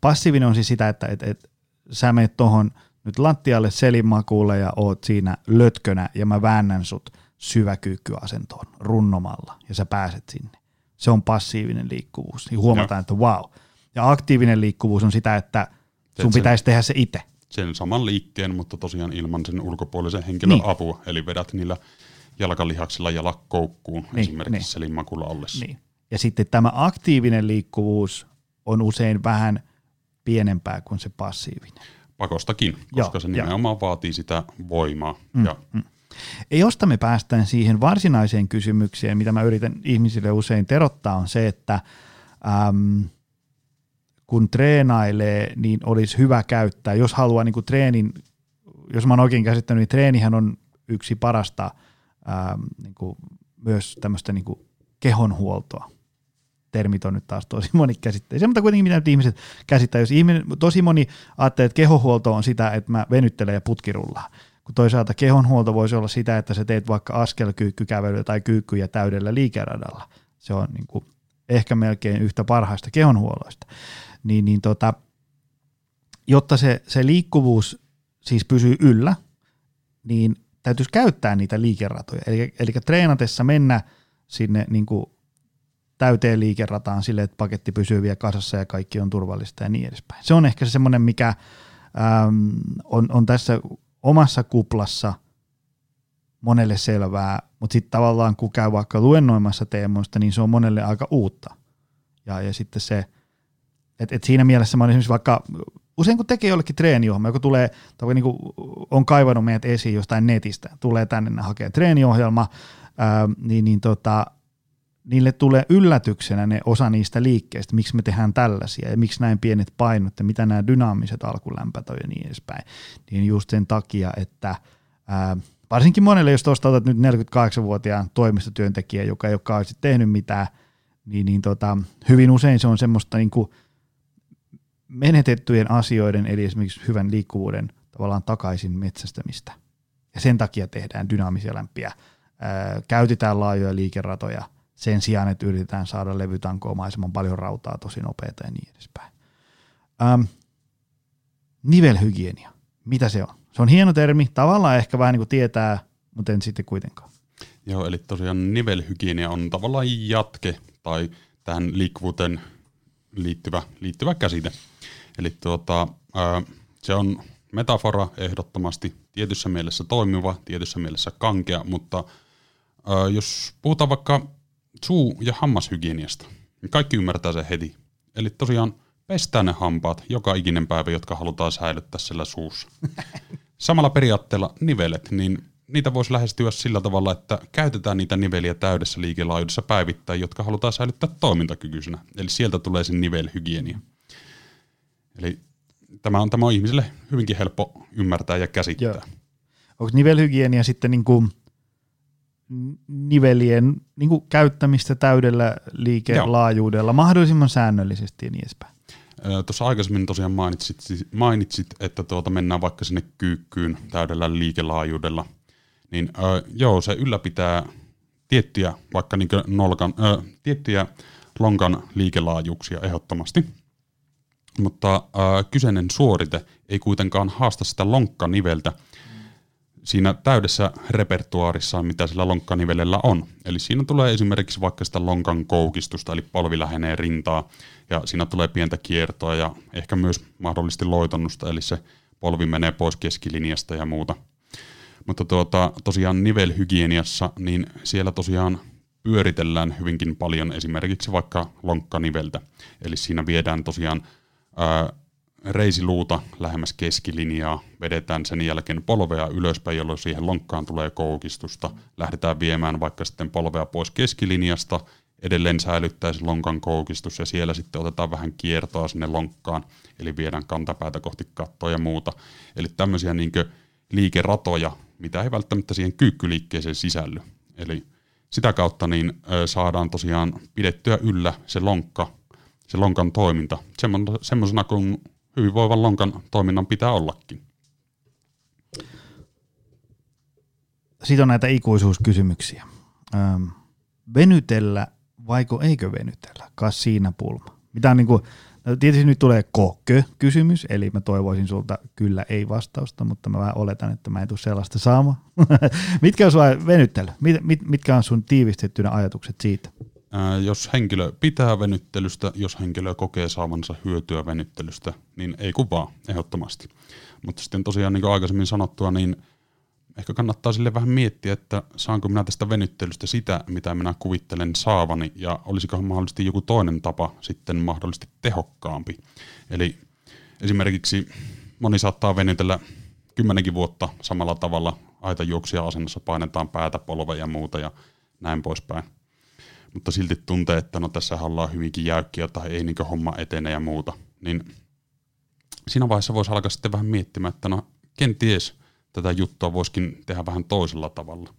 passiivinen on siis sitä, että et, et, sä menet tuohon nyt lattialle selimakuulle ja oot siinä lötkönä ja mä väännän sut syväkyykkyasentoon runnomalla ja sä pääset sinne. Se on passiivinen liikkuvuus. Niin huomataan, Joo. että wow, ja aktiivinen liikkuvuus on sitä, että sun sen, pitäisi tehdä se itse. Sen saman liikkeen, mutta tosiaan ilman sen ulkopuolisen henkilön niin. apua. Eli vedät niillä jalkalihaksilla jalakkoukkuun niin, esimerkiksi niin. selinmakulla ollessa. Niin. Ja sitten tämä aktiivinen liikkuvuus on usein vähän pienempää kuin se passiivinen. Pakostakin, koska Joo, se nimenomaan jo. vaatii sitä voimaa. Mm, ja mm. Ja josta me päästään siihen varsinaiseen kysymykseen, mitä mä yritän ihmisille usein terottaa, on se, että äm, kun treenailee, niin olisi hyvä käyttää, jos haluaa niin kuin treenin, jos mä oon oikein käsittänyt, niin treenihän on yksi parasta ää, niin kuin myös tämmöistä niin kuin kehonhuoltoa. Termit on nyt taas tosi moni käsitteisiä, mutta kuitenkin mitä nyt ihmiset käsittää. Jos ihminen, tosi moni ajattelee, että kehohuolto on sitä, että mä venyttelen ja putkirullaan. Kun toisaalta kehonhuolto voisi olla sitä, että sä teet vaikka askelkyykkykävelyä tai kyykkyjä täydellä liikeradalla. Se on niin kuin ehkä melkein yhtä parhaista kehonhuolloista niin, niin tota, jotta se, se liikkuvuus siis pysyy yllä, niin täytyisi käyttää niitä liikeratoja. Eli, eli treenatessa mennä sinne niin kuin täyteen liikerataan sille, että paketti pysyy vielä kasassa ja kaikki on turvallista ja niin edespäin. Se on ehkä se semmoinen, mikä äm, on, on tässä omassa kuplassa monelle selvää, mutta sitten tavallaan kun käy vaikka luennoimassa teemoista, niin se on monelle aika uutta. Ja, ja sitten se, että et siinä mielessä mä olen esimerkiksi vaikka, usein kun tekee jollekin treeniohjelma, joku tulee, tai niin kuin on kaivannut meidät esiin jostain netistä, tulee tänne hakee treeniohjelma, ää, niin, niin tota, niille tulee yllätyksenä ne osa niistä liikkeistä, miksi me tehdään tällaisia ja miksi näin pienet painot ja mitä nämä dynaamiset alkulämpöt on ja niin edespäin. Niin just sen takia, että ää, varsinkin monelle, jos tuosta otat nyt 48-vuotiaan toimistotyöntekijä, joka ei ole tehnyt mitään, niin, niin tota, hyvin usein se on semmoista niin kuin menetettyjen asioiden, eli esimerkiksi hyvän liikkuvuuden tavallaan takaisin metsästämistä. Ja sen takia tehdään dynaamisia lämpiä, ää, käytetään laajoja liikeratoja sen sijaan, että yritetään saada levytankoon mahdollisimman paljon rautaa tosi nopeita ja niin edespäin. Ähm, nivelhygienia, mitä se on? Se on hieno termi, tavallaan ehkä vähän niin kuin tietää, mutta en sitten kuitenkaan. Joo, eli tosiaan nivelhygienia on tavallaan jatke tai tähän liikkuvuuteen liittyvä, liittyvä käsite. Eli tuota, ää, se on metafora ehdottomasti tietyssä mielessä toimiva, tietyssä mielessä kankea, mutta ää, jos puhutaan vaikka suu- ja hammashygieniasta, niin kaikki ymmärtää se heti. Eli tosiaan pestään ne hampaat joka ikinen päivä, jotka halutaan säilyttää sillä suussa. Samalla periaatteella nivelet, niin niitä voisi lähestyä sillä tavalla, että käytetään niitä niveliä täydessä liikelaajuudessa päivittäin, jotka halutaan säilyttää toimintakykyisenä. Eli sieltä tulee se nivelhygienia. Eli tämä on, tämä on ihmisille hyvinkin helppo ymmärtää ja käsittää. Joo. Onko nivelhygienia sitten niin kuin nivelien niin kuin käyttämistä täydellä liikelaajuudella Joo. mahdollisimman säännöllisesti ja niin edespäin? Tuossa aikaisemmin tosiaan mainitsit, mainitsit että tuota mennään vaikka sinne kyykkyyn täydellä liikelaajuudella, niin äh, joo, se ylläpitää tiettyjä, vaikka niin nolkan, äh, tiettyjä lonkan liikelaajuuksia ehdottomasti, mutta äh, kyseinen suorite ei kuitenkaan haasta sitä lonkkaniveltä siinä täydessä repertuaarissa, mitä sillä lonkkanivelellä on. Eli siinä tulee esimerkiksi vaikka sitä lonkan koukistusta, eli polvi lähenee rintaa, ja siinä tulee pientä kiertoa ja ehkä myös mahdollisesti loitonnusta, eli se polvi menee pois keskilinjasta ja muuta. Mutta tuota, tosiaan nivelhygieniassa, niin siellä tosiaan pyöritellään hyvinkin paljon esimerkiksi vaikka lonkkaniveltä. Eli siinä viedään tosiaan ää, reisiluuta lähemmäs keskilinjaa, vedetään sen jälkeen polvea ylöspäin, jolloin siihen lonkkaan tulee koukistusta. Lähdetään viemään vaikka sitten polvea pois keskilinjasta, edelleen säilyttää se lonkan koukistus ja siellä sitten otetaan vähän kiertoa sinne lonkkaan, eli viedään kantapäätä kohti kattoa ja muuta. Eli tämmöisiä niin liikeratoja, mitä ei välttämättä siihen kyykkyliikkeeseen sisälly. Eli sitä kautta niin saadaan tosiaan pidettyä yllä se lonkka, se lonkan toiminta, semmoisena kuin hyvinvoivan lonkan toiminnan pitää ollakin. Sitten on näitä ikuisuuskysymyksiä. Öm, venytellä vaiko eikö venytellä? Kas siinä pulma. Mitä on niin kuin, no tietysti nyt tulee kokö-kysymys, eli mä toivoisin sulta kyllä ei vastausta, mutta mä vähän oletan, että mä en tule sellaista saamaan. Mitkä on sun venyttely? Mit, mit, mitkä on sun tiivistettynä ajatukset siitä? Jos henkilö pitää venyttelystä, jos henkilö kokee saavansa hyötyä venyttelystä, niin ei kuvaa ehdottomasti. Mutta sitten tosiaan niin kuin aikaisemmin sanottua, niin ehkä kannattaa sille vähän miettiä, että saanko minä tästä venyttelystä sitä, mitä minä kuvittelen saavani, ja olisiko mahdollisesti joku toinen tapa sitten mahdollisesti tehokkaampi. Eli esimerkiksi moni saattaa venytellä kymmenenkin vuotta samalla tavalla aitajuoksia asennossa, painetaan päätä, polveja ja muuta ja näin poispäin mutta silti tuntee, että no tässä ollaan hyvinkin jäykkiä tai ei niin homma etene ja muuta, niin siinä vaiheessa voisi alkaa sitten vähän miettimään, että no kenties tätä juttua voisikin tehdä vähän toisella tavalla.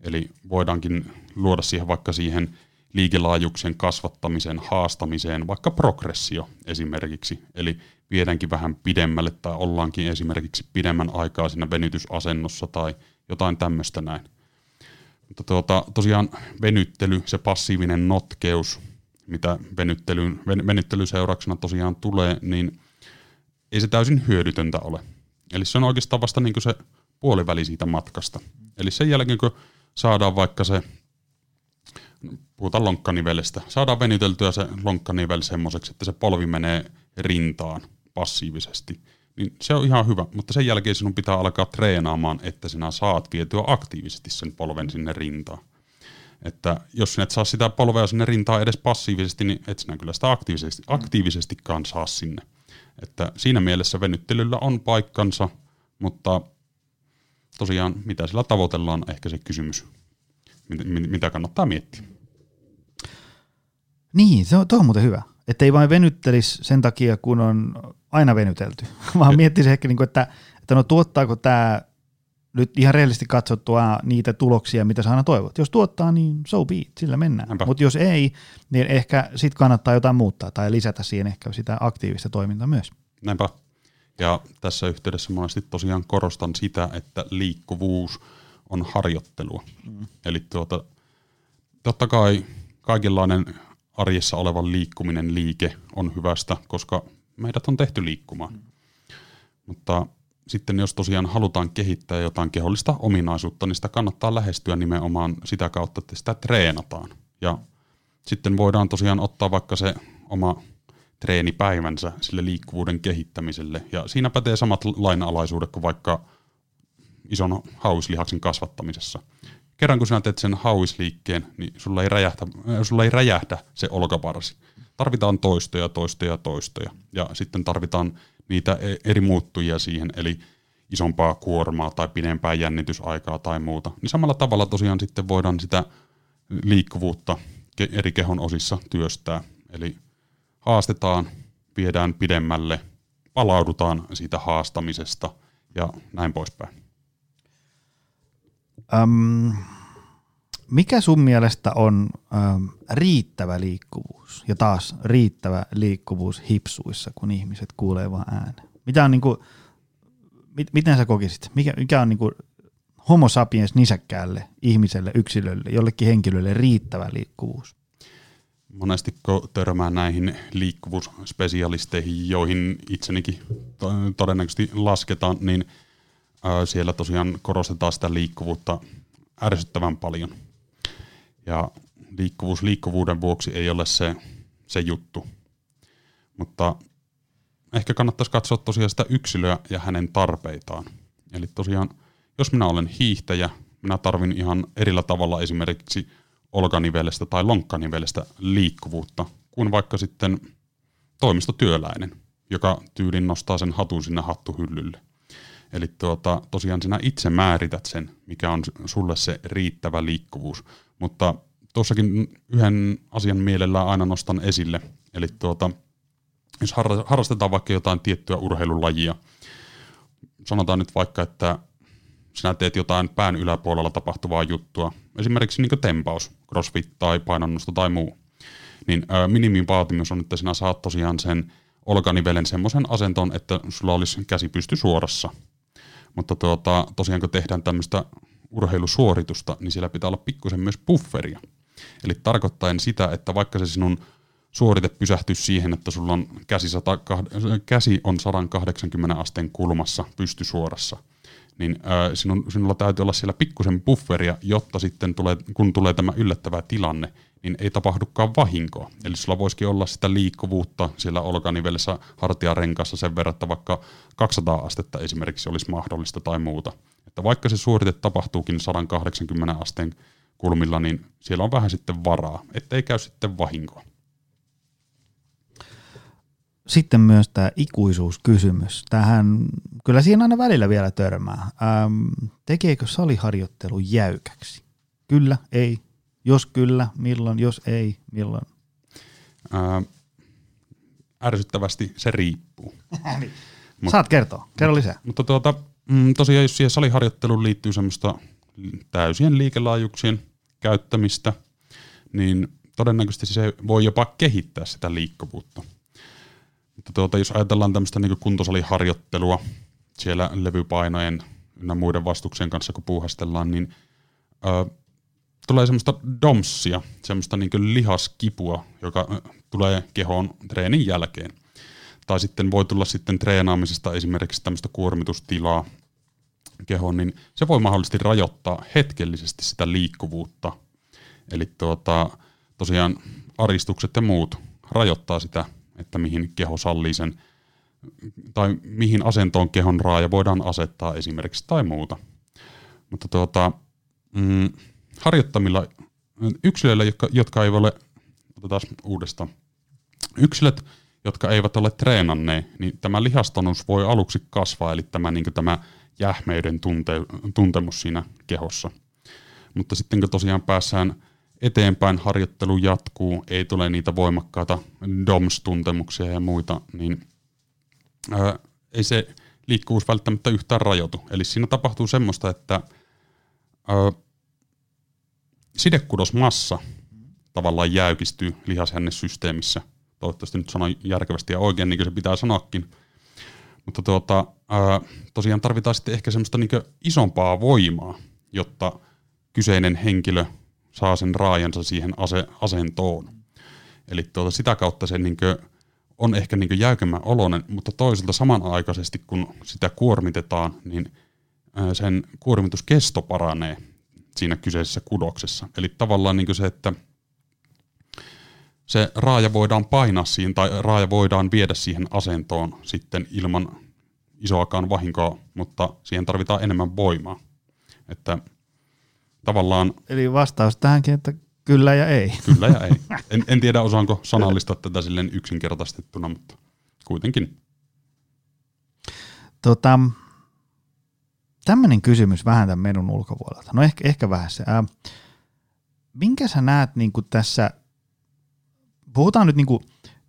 Eli voidaankin luoda siihen vaikka siihen liikelaajuuksien kasvattamiseen, haastamiseen, vaikka progressio esimerkiksi. Eli viedäänkin vähän pidemmälle tai ollaankin esimerkiksi pidemmän aikaa siinä venytysasennossa tai jotain tämmöistä näin. Mutta tuota, tosiaan venyttely, se passiivinen notkeus, mitä venyttelyn, venyttelyn seurauksena tosiaan tulee, niin ei se täysin hyödytöntä ole. Eli se on oikeastaan vasta niin se puoliväli siitä matkasta. Eli sen jälkeen, kun saadaan vaikka se, puhutaan lonkkanivelestä, saadaan venyteltyä se lonkkanivel semmoiseksi, että se polvi menee rintaan passiivisesti, niin se on ihan hyvä, mutta sen jälkeen sinun pitää alkaa treenaamaan, että sinä saat vietyä aktiivisesti sen polven sinne rintaan. Että jos sinä et saa sitä polvea sinne rintaan edes passiivisesti, niin et sinä kyllä sitä aktiivisesti, aktiivisestikaan saa sinne. Että siinä mielessä venyttelyllä on paikkansa, mutta tosiaan mitä sillä tavoitellaan, ehkä se kysymys, mitä kannattaa miettiä. Niin, se on, tuo on muuten hyvä. Että ei vain venyttelisi sen takia, kun on aina venytelty, vaan miettisi ehkä, niin kuin, että, että no tuottaako tämä nyt ihan rehellisesti katsottua niitä tuloksia, mitä sä aina toivot. Jos tuottaa, niin so be it, sillä mennään. Mutta jos ei, niin ehkä sitten kannattaa jotain muuttaa tai lisätä siihen ehkä sitä aktiivista toimintaa myös. Näinpä. Ja tässä yhteydessä monesti tosiaan korostan sitä, että liikkuvuus on harjoittelua. Mm. Eli tuota, totta kai kaikenlainen arjessa oleva liikkuminen, liike on hyvästä, koska meidät on tehty liikkumaan. Mutta sitten jos tosiaan halutaan kehittää jotain kehollista ominaisuutta, niin sitä kannattaa lähestyä nimenomaan sitä kautta, että sitä treenataan. Ja sitten voidaan tosiaan ottaa vaikka se oma treenipäivänsä sille liikkuvuuden kehittämiselle. Ja siinä pätee samat lainalaisuudet kuin vaikka ison hauislihaksen kasvattamisessa. Kerran kun sinä teet sen hauisliikkeen, niin sulla ei, räjähtä, sulla ei räjähdä se olkavarsi. Tarvitaan toistoja, toistoja, toistoja. Ja sitten tarvitaan niitä e- eri muuttujia siihen, eli isompaa kuormaa tai pidempää jännitysaikaa tai muuta. Niin samalla tavalla tosiaan sitten voidaan sitä liikkuvuutta eri kehon osissa työstää. Eli haastetaan, viedään pidemmälle, palaudutaan siitä haastamisesta ja näin poispäin. Öm, mikä sun mielestä on öm, riittävä liikkuvuus ja taas riittävä liikkuvuus hipsuissa, kun ihmiset kuulee vaan äänen? Mitä on niinku, mit, miten sä kokisit? Mikä, mikä on niinku homo sapiens nisäkkäälle, ihmiselle, yksilölle, jollekin henkilölle riittävä liikkuvuus? Monesti törmää näihin liikkuvuusspesialisteihin, joihin itsenikin todennäköisesti lasketaan, niin siellä tosiaan korostetaan sitä liikkuvuutta ärsyttävän paljon. Ja liikkuvuus liikkuvuuden vuoksi ei ole se, se juttu. Mutta ehkä kannattaisi katsoa tosiaan sitä yksilöä ja hänen tarpeitaan. Eli tosiaan, jos minä olen hiihtäjä, minä tarvin ihan erillä tavalla esimerkiksi olkanivelestä tai lonkkanivelestä liikkuvuutta, kuin vaikka sitten toimistotyöläinen, joka tyylin nostaa sen hatun sinne hattuhyllylle. Eli tuota, tosiaan sinä itse määrität sen, mikä on sulle se riittävä liikkuvuus. Mutta tuossakin yhden asian mielellään aina nostan esille. Eli tuota, jos harrastetaan vaikka jotain tiettyä urheilulajia, sanotaan nyt vaikka, että sinä teet jotain pään yläpuolella tapahtuvaa juttua, esimerkiksi niin tempaus, crossfit tai painonnosto tai muu, niin minimin vaatimus on, että sinä saat tosiaan sen olkanivelen semmoisen asenton, että sulla olisi käsi pysty suorassa. Mutta tuota, tosiaan kun tehdään tämmöistä urheilusuoritusta, niin siellä pitää olla pikkusen myös bufferia. Eli tarkoittaen sitä, että vaikka se sinun suorite pysähtyy siihen, että sulla on käsi, 100, käsi on 180 asteen kulmassa pystysuorassa, niin sinun, sinulla täytyy olla siellä pikkusen bufferia, jotta sitten tulee, kun tulee tämä yllättävä tilanne, niin ei tapahdukaan vahinkoa. Eli sulla voisikin olla sitä liikkuvuutta siellä olkanivelessä hartiarenkassa sen verran, että vaikka 200 astetta esimerkiksi olisi mahdollista tai muuta. Että vaikka se suorite tapahtuukin 180 asteen kulmilla, niin siellä on vähän sitten varaa, ettei käy sitten vahinkoa. Sitten myös tämä ikuisuuskysymys. Tähän, kyllä siinä aina välillä vielä törmää. Ähm, tekeekö saliharjoittelu jäykäksi? Kyllä, ei, jos kyllä, milloin? Jos ei, milloin? Ää, ärsyttävästi se riippuu. Niin. Mut, Saat kertoa. Kerro lisää. Mutta tuota, mm, tosiaan jos siihen saliharjoitteluun liittyy semmoista täysien liikelaajuuksien käyttämistä, niin todennäköisesti se voi jopa kehittää sitä liikkuvuutta. Mutta tuota, jos ajatellaan tämmöistä niin kuntosaliharjoittelua siellä levypainojen ja muiden vastuksien kanssa, kun puuhastellaan, niin tulee semmoista domssia, semmoista niin lihaskipua, joka tulee kehoon treenin jälkeen. Tai sitten voi tulla sitten treenaamisesta esimerkiksi tämmöistä kuormitustilaa kehoon, niin se voi mahdollisesti rajoittaa hetkellisesti sitä liikkuvuutta. Eli tuota, tosiaan aristukset ja muut rajoittaa sitä, että mihin keho sallii sen tai mihin asentoon kehon raaja voidaan asettaa esimerkiksi tai muuta. Mutta tuota, mm, harjoittamilla yksilöillä, jotka, jotka eivät ole, otetaan uudestaan, yksilöt, jotka eivät ole treenanneet, niin tämä lihastonus voi aluksi kasvaa, eli tämä, niin tämä jähmeyden tunte, tuntemus siinä kehossa. Mutta sitten kun tosiaan päässään eteenpäin, harjoittelu jatkuu, ei tule niitä voimakkaita DOMS-tuntemuksia ja muita, niin ää, ei se liikkuvuus välttämättä yhtään rajoitu. Eli siinä tapahtuu semmoista, että ää, sidekudosmassa tavallaan jäykistyy lihashännesysteemissä. Toivottavasti nyt sanon järkevästi ja oikein, niin kuin se pitää sanoakin. Mutta tuota, ää, tosiaan tarvitaan sitten ehkä semmoista niin isompaa voimaa, jotta kyseinen henkilö saa sen raajansa siihen ase, asentoon. Eli tuota, sitä kautta se niin on ehkä niin jäykemmän oloinen, mutta toisaalta samanaikaisesti kun sitä kuormitetaan, niin sen kuormituskesto paranee siinä kyseisessä kudoksessa. Eli tavallaan niin se, että se raaja voidaan painaa siihen tai raaja voidaan viedä siihen asentoon sitten ilman isoakaan vahinkoa, mutta siihen tarvitaan enemmän voimaa. Että tavallaan... Eli vastaus tähänkin, että kyllä ja ei. Kyllä ja ei. En, en tiedä, osaanko sanallistaa tätä silleen yksinkertaistettuna, mutta kuitenkin. Tota, tämmöinen kysymys vähän tämän menun ulkopuolelta. No ehkä, ehkä vähän se. Ää, minkä sä näet niin tässä, puhutaan nyt niin kuin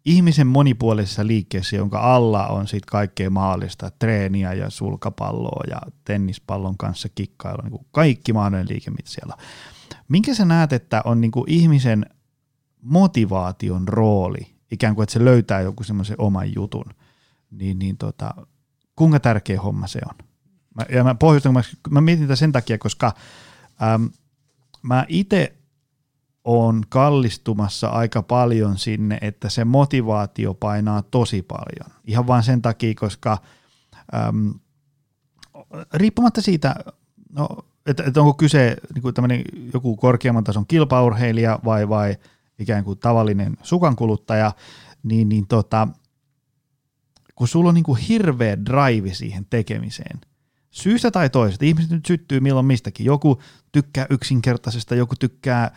ihmisen monipuolisessa liikkeessä, jonka alla on sitten kaikkea mahdollista, treeniä ja sulkapalloa ja tennispallon kanssa kikkailua, niin kaikki mahdollinen liike, mitä siellä. Minkä sä näet, että on niin kuin ihmisen motivaation rooli, ikään kuin että se löytää joku semmoisen oman jutun, niin, niin tota, kuinka tärkeä homma se on? Mä, ja mä mä, mä mietin tätä sen takia, koska äm, mä itse on kallistumassa aika paljon sinne, että se motivaatio painaa tosi paljon. Ihan vain sen takia, koska äm, riippumatta siitä, no, että, että onko kyse niin joku korkeamman tason kilpaurheilija vai, vai ikään kuin tavallinen sukankuluttaja, niin, niin tota, kun sulla on niin kuin hirveä drive siihen tekemiseen, syystä tai toisesta, ihmiset nyt syttyy milloin mistäkin, joku tykkää yksinkertaisesta, joku tykkää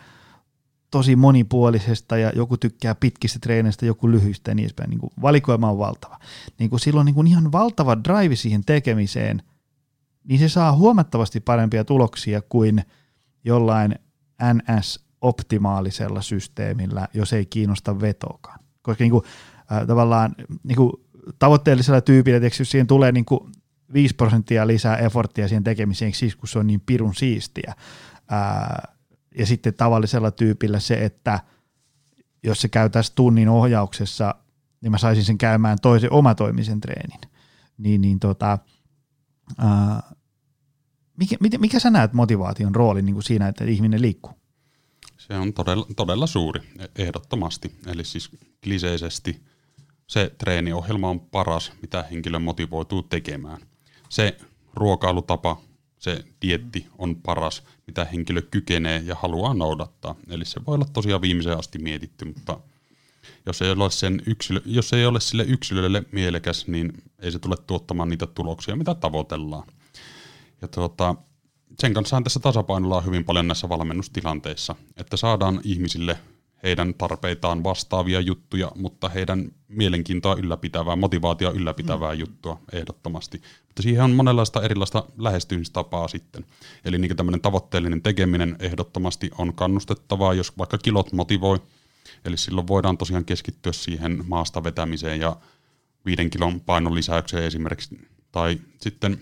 tosi monipuolisesta ja joku tykkää pitkistä treeneistä, joku lyhyistä ja niin edespäin. Niin kuin valikoima on valtava. Niin kuin silloin niin kuin ihan valtava drive siihen tekemiseen, niin se saa huomattavasti parempia tuloksia kuin jollain NS-optimaalisella systeemillä, jos ei kiinnosta vetokaan. Koska niin kuin, äh, tavallaan niin kuin tavoitteellisella tyypillä, jos siihen tulee niin kuin 5 prosenttia lisää efforttia siihen tekemiseen, siis kun se on niin pirun siistiä, ää, ja sitten tavallisella tyypillä se, että jos se käytäisi tunnin ohjauksessa, niin mä saisin sen käymään toisen omatoimisen treenin. Niin, niin tota, ää, mikä, mikä, mikä sä näet motivaation rooli niin kuin siinä, että ihminen liikkuu? Se on todella, todella suuri, ehdottomasti. Eli siis kliseisesti se treeniohjelma on paras, mitä henkilö motivoituu tekemään. Se ruokailutapa, se dietti on paras, mitä henkilö kykenee ja haluaa noudattaa. Eli se voi olla tosiaan viimeiseen asti mietitty, mutta jos ei ole, sen yksilö, jos ei ole sille yksilölle mielekäs, niin ei se tule tuottamaan niitä tuloksia, mitä tavoitellaan. Ja tuota, sen kanssa tässä tasapainolla hyvin paljon näissä valmennustilanteissa, että saadaan ihmisille heidän tarpeitaan vastaavia juttuja, mutta heidän mielenkiintoa ylläpitävää, motivaatio ylläpitävää mm. juttua ehdottomasti. Mutta siihen on monenlaista erilaista lähestymistapaa sitten. Eli niin tämmöinen tavoitteellinen tekeminen ehdottomasti on kannustettavaa, jos vaikka kilot motivoi. Eli silloin voidaan tosiaan keskittyä siihen maasta vetämiseen ja viiden kilon painon lisäykseen esimerkiksi. Tai sitten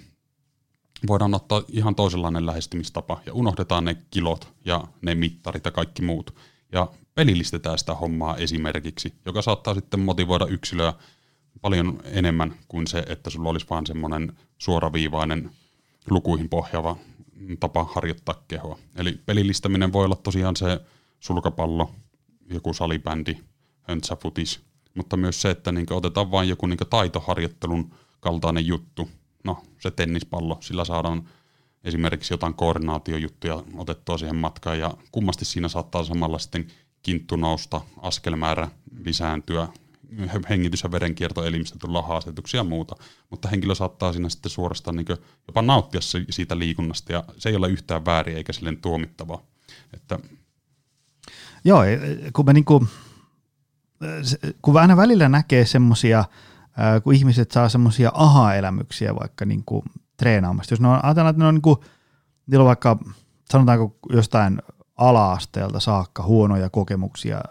voidaan ottaa ihan toisenlainen lähestymistapa ja unohdetaan ne kilot ja ne mittarit ja kaikki muut. Ja pelillistetään sitä hommaa esimerkiksi, joka saattaa sitten motivoida yksilöä paljon enemmän kuin se, että sulla olisi vain semmoinen suoraviivainen lukuihin pohjava tapa harjoittaa kehoa. Eli pelillistäminen voi olla tosiaan se sulkapallo, joku salibändi, höntsäfutis, mutta myös se, että niin otetaan vain joku niin taitoharjoittelun kaltainen juttu. No, se tennispallo, sillä saadaan esimerkiksi jotain koordinaatiojuttuja otettua siihen matkaan, ja kummasti siinä saattaa samalla sitten kinttu nousta, askelmäärä lisääntyä, hengitys- ja verenkiertoelimistä tulla haastetuksia ja muuta, mutta henkilö saattaa siinä sitten suorastaan niin jopa nauttia siitä liikunnasta ja se ei ole yhtään väärin eikä silleen tuomittavaa. Että Joo, kun, me niinku, kun aina välillä näkee semmoisia, kun ihmiset saa semmoisia aha-elämyksiä vaikka niinku treenaamasta. Jos ne on, ajatellaan, että ne on niinku, niillä on vaikka sanotaanko jostain ala-asteelta saakka huonoja kokemuksia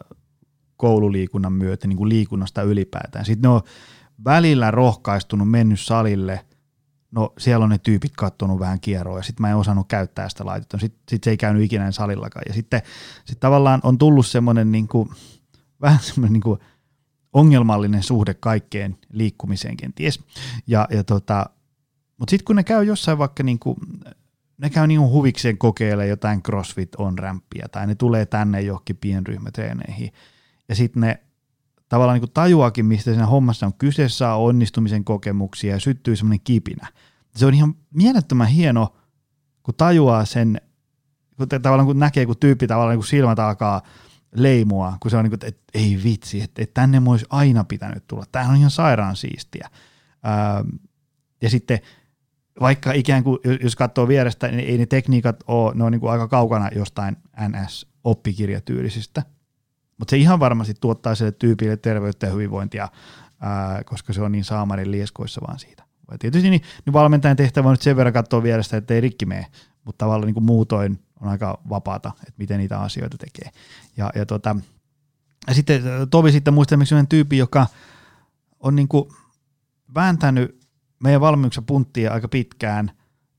koululiikunnan myötä, niin kuin liikunnasta ylipäätään. Sitten ne on välillä rohkaistunut, mennyt salille, no siellä on ne tyypit kattonut vähän kierroa ja sitten mä en osannut käyttää sitä laitetta. Sitten sit se ei käynyt ikinä salillakaan. Ja sitten sit tavallaan on tullut semmoinen niin kuin, vähän semmoinen niin kuin ongelmallinen suhde kaikkeen liikkumiseen kenties. Ja, ja tota, mutta sitten kun ne käy jossain vaikka niin kuin, ne käy niin huvikseen kokeilemaan jotain CrossFit on rämpiä tai ne tulee tänne johonkin pienryhmätreeneihin ja sitten ne tavallaan niin tajuakin, mistä siinä hommassa on kyse, saa onnistumisen kokemuksia ja syttyy semmoinen kipinä. Se on ihan mielettömän hieno, kun tajuaa sen, kun tavallaan kun näkee, kun tyyppi tavallaan kun silmät alkaa leimua, kun se on niin kuin, että ei vitsi, että, että tänne olisi aina pitänyt tulla. Tämä on ihan sairaan siistiä. ja sitten vaikka ikään kuin, jos katsoo vierestä, niin ei ne tekniikat ole, ne on niin kuin aika kaukana jostain NS-oppikirjatyylisistä, mutta se ihan varmasti tuottaa sille tyypille terveyttä ja hyvinvointia, ää, koska se on niin saamarin lieskoissa vaan siitä. Ja tietysti niin, niin valmentajan tehtävä on nyt sen verran katsoa vierestä, että ei rikki mene, mutta tavallaan niin kuin muutoin on aika vapaata, että miten niitä asioita tekee. Ja, ja, tota, ja sitten Tovi sitten muistaa esimerkiksi joka on niin kuin vääntänyt meidän valmiuksen punttia aika pitkään,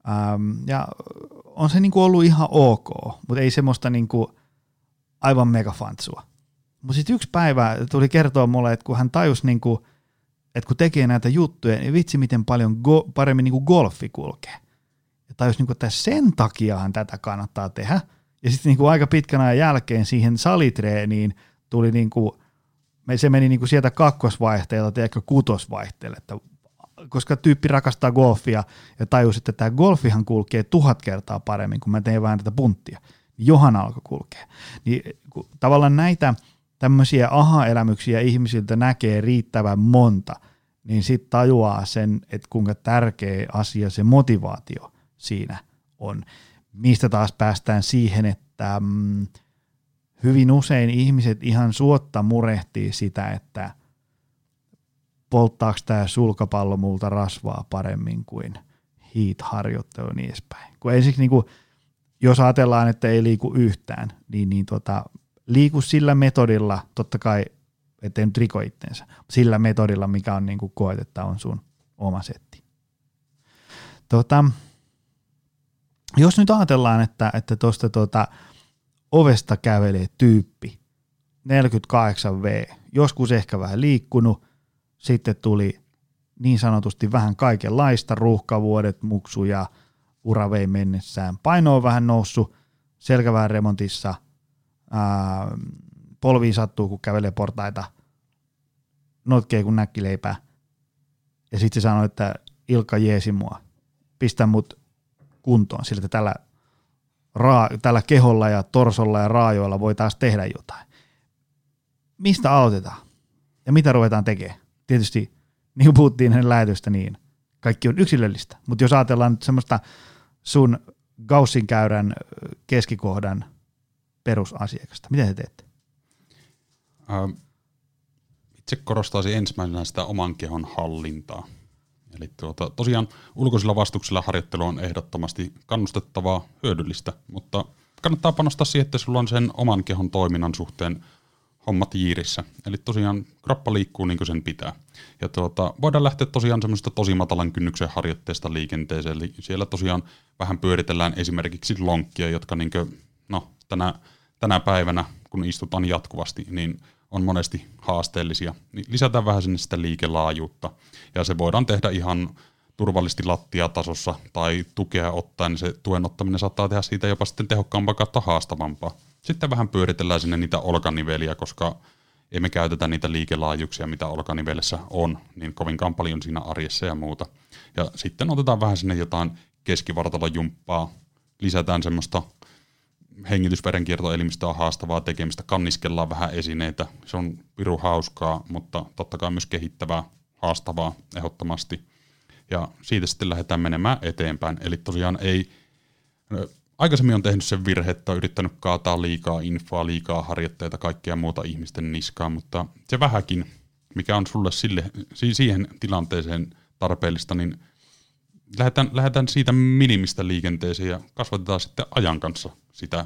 ähm, ja on se niin kuin ollut ihan ok, mutta ei semmoista niin kuin aivan megafantsua. Mutta sitten yksi päivä tuli kertoa mulle, että kun hän tajusi, niin kuin, että kun tekee näitä juttuja, niin vitsi miten paljon go- paremmin niin kuin golfi kulkee. Ja tajusi, niin kuin, että sen takiahan tätä kannattaa tehdä. Ja sitten niin kuin aika pitkän ajan jälkeen siihen salitreeniin tuli niin kuin, se meni niin kuin sieltä kakkosvaihteelta teekö kutosvaihteelle, että koska tyyppi rakastaa golfia ja tajusi, että tämä golfihan kulkee tuhat kertaa paremmin, kun mä teen vähän tätä punttia, johan alkoi kulkea. Niin tavallaan näitä tämmöisiä aha-elämyksiä ihmisiltä näkee riittävän monta, niin sitten tajuaa sen, että kuinka tärkeä asia se motivaatio siinä on. Mistä taas päästään siihen, että mm, hyvin usein ihmiset ihan suotta murehtii sitä, että – polttaako tämä sulkapallo multa rasvaa paremmin kuin heat-harjoittelu niin edespäin. Kun ensiksi niin kuin, jos ajatellaan, että ei liiku yhtään, niin, niin tota, liiku sillä metodilla, totta kai, ettei nyt riko itteensä, sillä metodilla, mikä on niin kuin koet, että on sun oma setti. Tota, jos nyt ajatellaan, että että tuosta tota, ovesta kävelee tyyppi, 48V, joskus ehkä vähän liikkunut, sitten tuli niin sanotusti vähän kaikenlaista, ruuhkavuodet, muksuja, ura vei mennessään. Paino on vähän noussut, selkävään remontissa, ää, polviin sattuu, kun kävelee portaita, notkee kuin näkkileipää. Ja sitten se sanoi, että Ilkka jeesi mua, pistä mut kuntoon, sillä tällä, raa, tällä keholla ja torsolla ja raajoilla voi taas tehdä jotain. Mistä aloitetaan? Ja mitä ruvetaan tekemään? Tietysti, niin kuin puhuttiin ennen lähetystä, niin kaikki on yksilöllistä. Mutta jos ajatellaan nyt semmoista sun Gaussin käyrän keskikohdan perusasiakasta, miten te teette? Ähm, itse korostaisin ensimmäisenä sitä oman kehon hallintaa. Eli tuota, tosiaan ulkoisilla vastuksilla harjoittelu on ehdottomasti kannustettavaa, hyödyllistä, mutta kannattaa panostaa siihen, että sulla on sen oman kehon toiminnan suhteen hommat jiirissä. Eli tosiaan kroppa liikkuu niin kuin sen pitää. Ja tuota, voidaan lähteä tosiaan semmoista tosi matalan kynnyksen harjoitteesta liikenteeseen. Eli siellä tosiaan vähän pyöritellään esimerkiksi lonkkia, jotka niin kuin, no, tänä, tänä päivänä, kun istutaan jatkuvasti, niin on monesti haasteellisia. Niin lisätään vähän sinne sitä liikelaajuutta. Ja se voidaan tehdä ihan turvallisesti lattiatasossa tai tukea ottaen, niin se tuen ottaminen saattaa tehdä siitä jopa sitten tehokkaampaa kautta haastavampaa. Sitten vähän pyöritellään sinne niitä olkaniveliä, koska emme käytetä niitä liikelaajuuksia, mitä olkanivelessä on, niin kovinkaan paljon siinä arjessa ja muuta. Ja sitten otetaan vähän sinne jotain keskivartalojumppaa, lisätään semmoista hengitysverenkiertoelimistä on haastavaa tekemistä, kanniskellaan vähän esineitä, se on viru hauskaa, mutta totta kai myös kehittävää, haastavaa ehdottomasti. Ja siitä sitten lähdetään menemään eteenpäin. Eli tosiaan ei, aikaisemmin on tehnyt sen virhe, että on yrittänyt kaataa liikaa infoa, liikaa harjoitteita, kaikkea muuta ihmisten niskaan, mutta se vähäkin, mikä on sulle sille, siihen tilanteeseen tarpeellista, niin lähdetään, lähdetään siitä minimistä liikenteeseen ja kasvatetaan sitten ajan kanssa sitä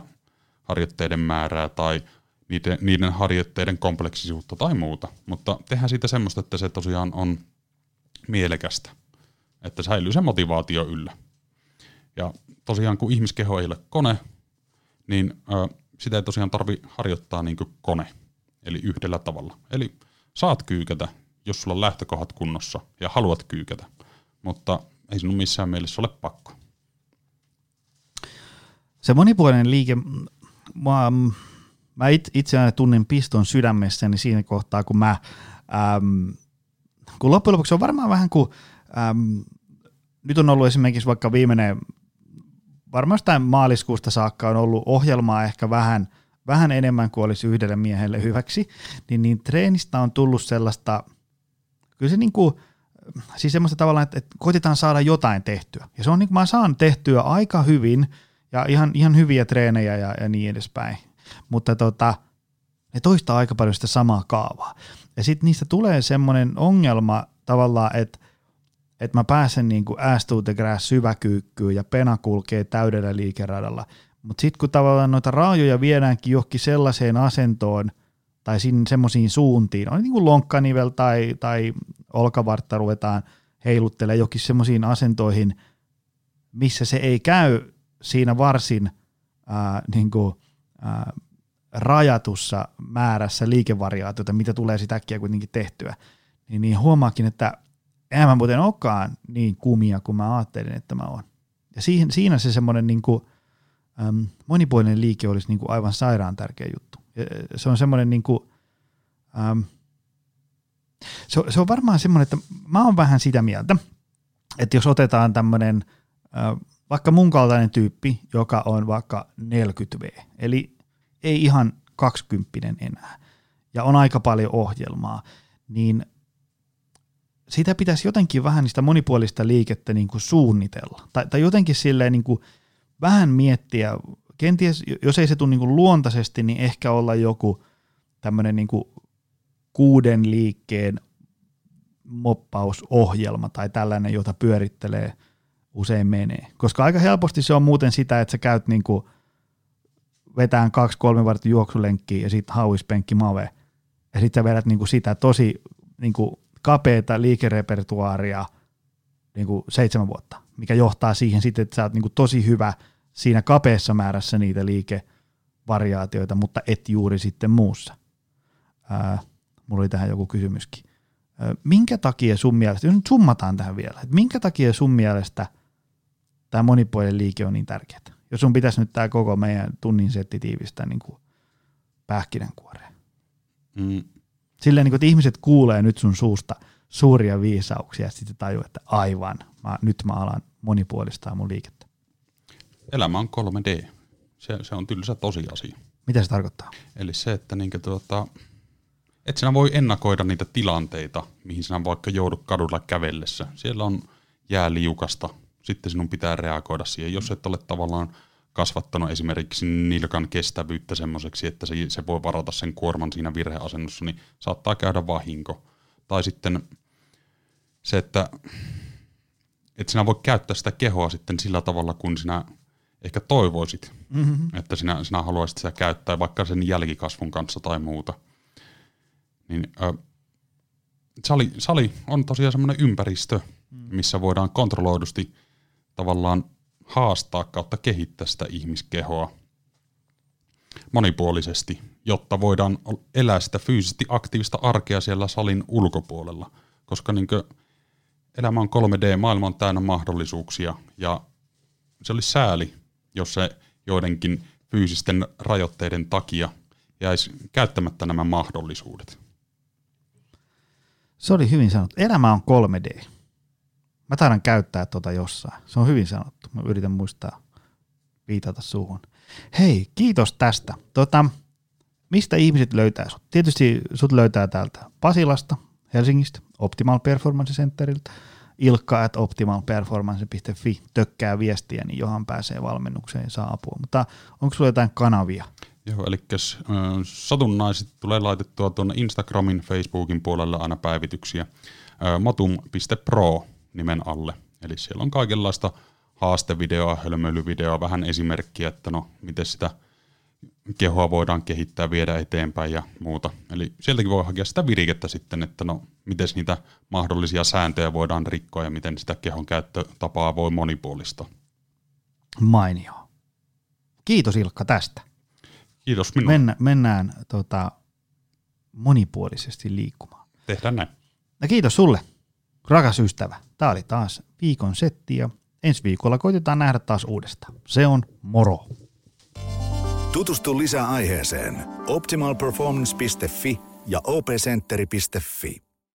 harjoitteiden määrää tai niiden, niiden harjoitteiden kompleksisuutta tai muuta. Mutta tehdään siitä semmoista, että se tosiaan on mielekästä, että säilyy se motivaatio yllä. Ja tosiaan kun ihmiskeho ei ole kone, niin ö, sitä ei tosiaan tarvi harjoittaa niin kuin kone, eli yhdellä tavalla. Eli saat kyykätä, jos sulla on lähtökohdat kunnossa ja haluat kyykätä, mutta ei sinun missään mielessä ole pakko. Se monipuolinen liike, mä, mä itse tunnen piston sydämessäni siinä kohtaa, kun mä, äm, kun loppujen lopuksi on varmaan vähän kuin, äm, nyt on ollut esimerkiksi vaikka viimeinen, varmaan maaliskuusta saakka on ollut ohjelmaa ehkä vähän, vähän enemmän kuin olisi yhdelle miehelle hyväksi, niin, niin treenistä on tullut sellaista, kyllä se niin kuin, siis semmoista tavalla, että, että koitetaan saada jotain tehtyä. Ja se on niin kuin mä saan tehtyä aika hyvin ja ihan, ihan hyviä treenejä ja, ja niin edespäin. Mutta tota, ne toistaa aika paljon sitä samaa kaavaa. Ja sitten niistä tulee semmoinen ongelma tavallaan, että että mä pääsen niin kuin ass to the grass syväkyykkyyn ja pena kulkee täydellä liikeradalla. Mutta sitten kun tavallaan noita raajoja viedäänkin johonkin sellaiseen asentoon tai semmoisiin suuntiin, on niin kuin lonkkanivel tai, tai olkavartta ruvetaan heiluttelemaan jokin semmoisiin asentoihin, missä se ei käy siinä varsin ää, niin kuin, ää, rajatussa määrässä liikevariaatiota, mitä tulee sitä äkkiä kuitenkin tehtyä, niin, niin huomaakin, että eihän mä muuten olekaan niin kumia kuin mä ajattelin, että mä oon. Ja siihen, siinä se semmoinen niin kuin, äm, monipuolinen liike olisi niin kuin aivan sairaan tärkeä juttu. Ja se on semmoinen niin kuin, äm, se, se on varmaan semmoinen, että mä oon vähän sitä mieltä, että jos otetaan tämmöinen vaikka mun kaltainen tyyppi, joka on vaikka 40V, eli ei ihan 20 enää, ja on aika paljon ohjelmaa, niin sitä pitäisi jotenkin vähän niistä monipuolista liikettä niin kuin suunnitella. Tai, tai jotenkin silleen niin kuin vähän miettiä, kenties jos ei se tule niin kuin luontaisesti, niin ehkä olla joku tämmöinen niin kuin kuuden liikkeen moppausohjelma tai tällainen, jota pyörittelee usein menee. Koska aika helposti se on muuten sitä, että sä käyt niinku vetään kaksi-kolme vartin juoksulenkkiä ja sitten hauispenkki mave. Ja sitten sä vedät niinku sitä tosi niinku kapeata liikerepertuaaria niinku seitsemän vuotta, mikä johtaa siihen sitten, että sä oot niinku tosi hyvä siinä kapeassa määrässä niitä liikevariaatioita, mutta et juuri sitten muussa. Ää, mulla oli tähän joku kysymyskin. Minkä takia sun mielestä, nyt summataan tähän vielä, että minkä takia sun mielestä tämä monipuolinen liike on niin tärkeää? Jos sun pitäisi nyt tämä koko meidän tunnin setti tiivistää niin kuin pähkinänkuoreen. Mm. Silleen, niin kuin, että ihmiset kuulee nyt sun suusta suuria viisauksia ja sitten tajuu, että aivan, mä, nyt mä alan monipuolistaa mun liikettä. Elämä on 3D. Se, se on tylsä tosiasia. Mitä se tarkoittaa? Eli se, että niin kuin, tuota, et sinä voi ennakoida niitä tilanteita, mihin sinä vaikka joudut kadulla kävellessä. Siellä on jää liukasta, sitten sinun pitää reagoida siihen. Jos et ole tavallaan kasvattanut esimerkiksi nilkan kestävyyttä semmoiseksi, että se, se voi varata sen kuorman siinä virheasennossa, niin saattaa käydä vahinko. Tai sitten se, että et sinä voi käyttää sitä kehoa sitten sillä tavalla, kun sinä ehkä toivoisit, mm-hmm. että sinä, sinä haluaisit sitä käyttää vaikka sen jälkikasvun kanssa tai muuta – niin ö, sali, sali on tosiaan semmoinen ympäristö, mm. missä voidaan kontrolloidusti tavallaan haastaa kautta kehittää sitä ihmiskehoa monipuolisesti, jotta voidaan elää sitä fyysisesti aktiivista arkea siellä salin ulkopuolella. Koska niin elämä on 3D, maailma on täynnä mahdollisuuksia ja se olisi sääli, jos se joidenkin fyysisten rajoitteiden takia jäisi käyttämättä nämä mahdollisuudet. Se oli hyvin sanottu. Elämä on 3D. Mä taidan käyttää tuota jossain. Se on hyvin sanottu. Mä yritän muistaa, viitata suuhun. Hei, kiitos tästä. Tota, mistä ihmiset löytää sut? Tietysti sut löytää täältä Pasilasta, Helsingistä, Optimal Performance Centeriltä, ilkka at optimalperformance.fi tökkää viestiä, niin johan pääsee valmennukseen ja saa apua. Mutta onko sulla jotain kanavia? Joo, eli satunnaisesti tulee laitettua tuonne Instagramin, Facebookin puolelle aina päivityksiä matum.pro nimen alle. Eli siellä on kaikenlaista haastevideoa, hölmöilyvideoa, vähän esimerkkiä, että no, miten sitä kehoa voidaan kehittää, viedä eteenpäin ja muuta. Eli sieltäkin voi hakea sitä virikettä sitten, että no, miten niitä mahdollisia sääntöjä voidaan rikkoa ja miten sitä kehon käyttötapaa voi monipuolista. Mainio. Kiitos Ilkka tästä. Kiitos minulle. Mennä, mennään tota, monipuolisesti liikkumaan. Tehdään näin. Ja kiitos sulle, rakas ystävä. Tämä oli taas viikon setti ja ensi viikolla koitetaan nähdä taas uudestaan. Se on moro. Tutustu lisää aiheeseen optimalperformance.fi ja opcenteri.fi.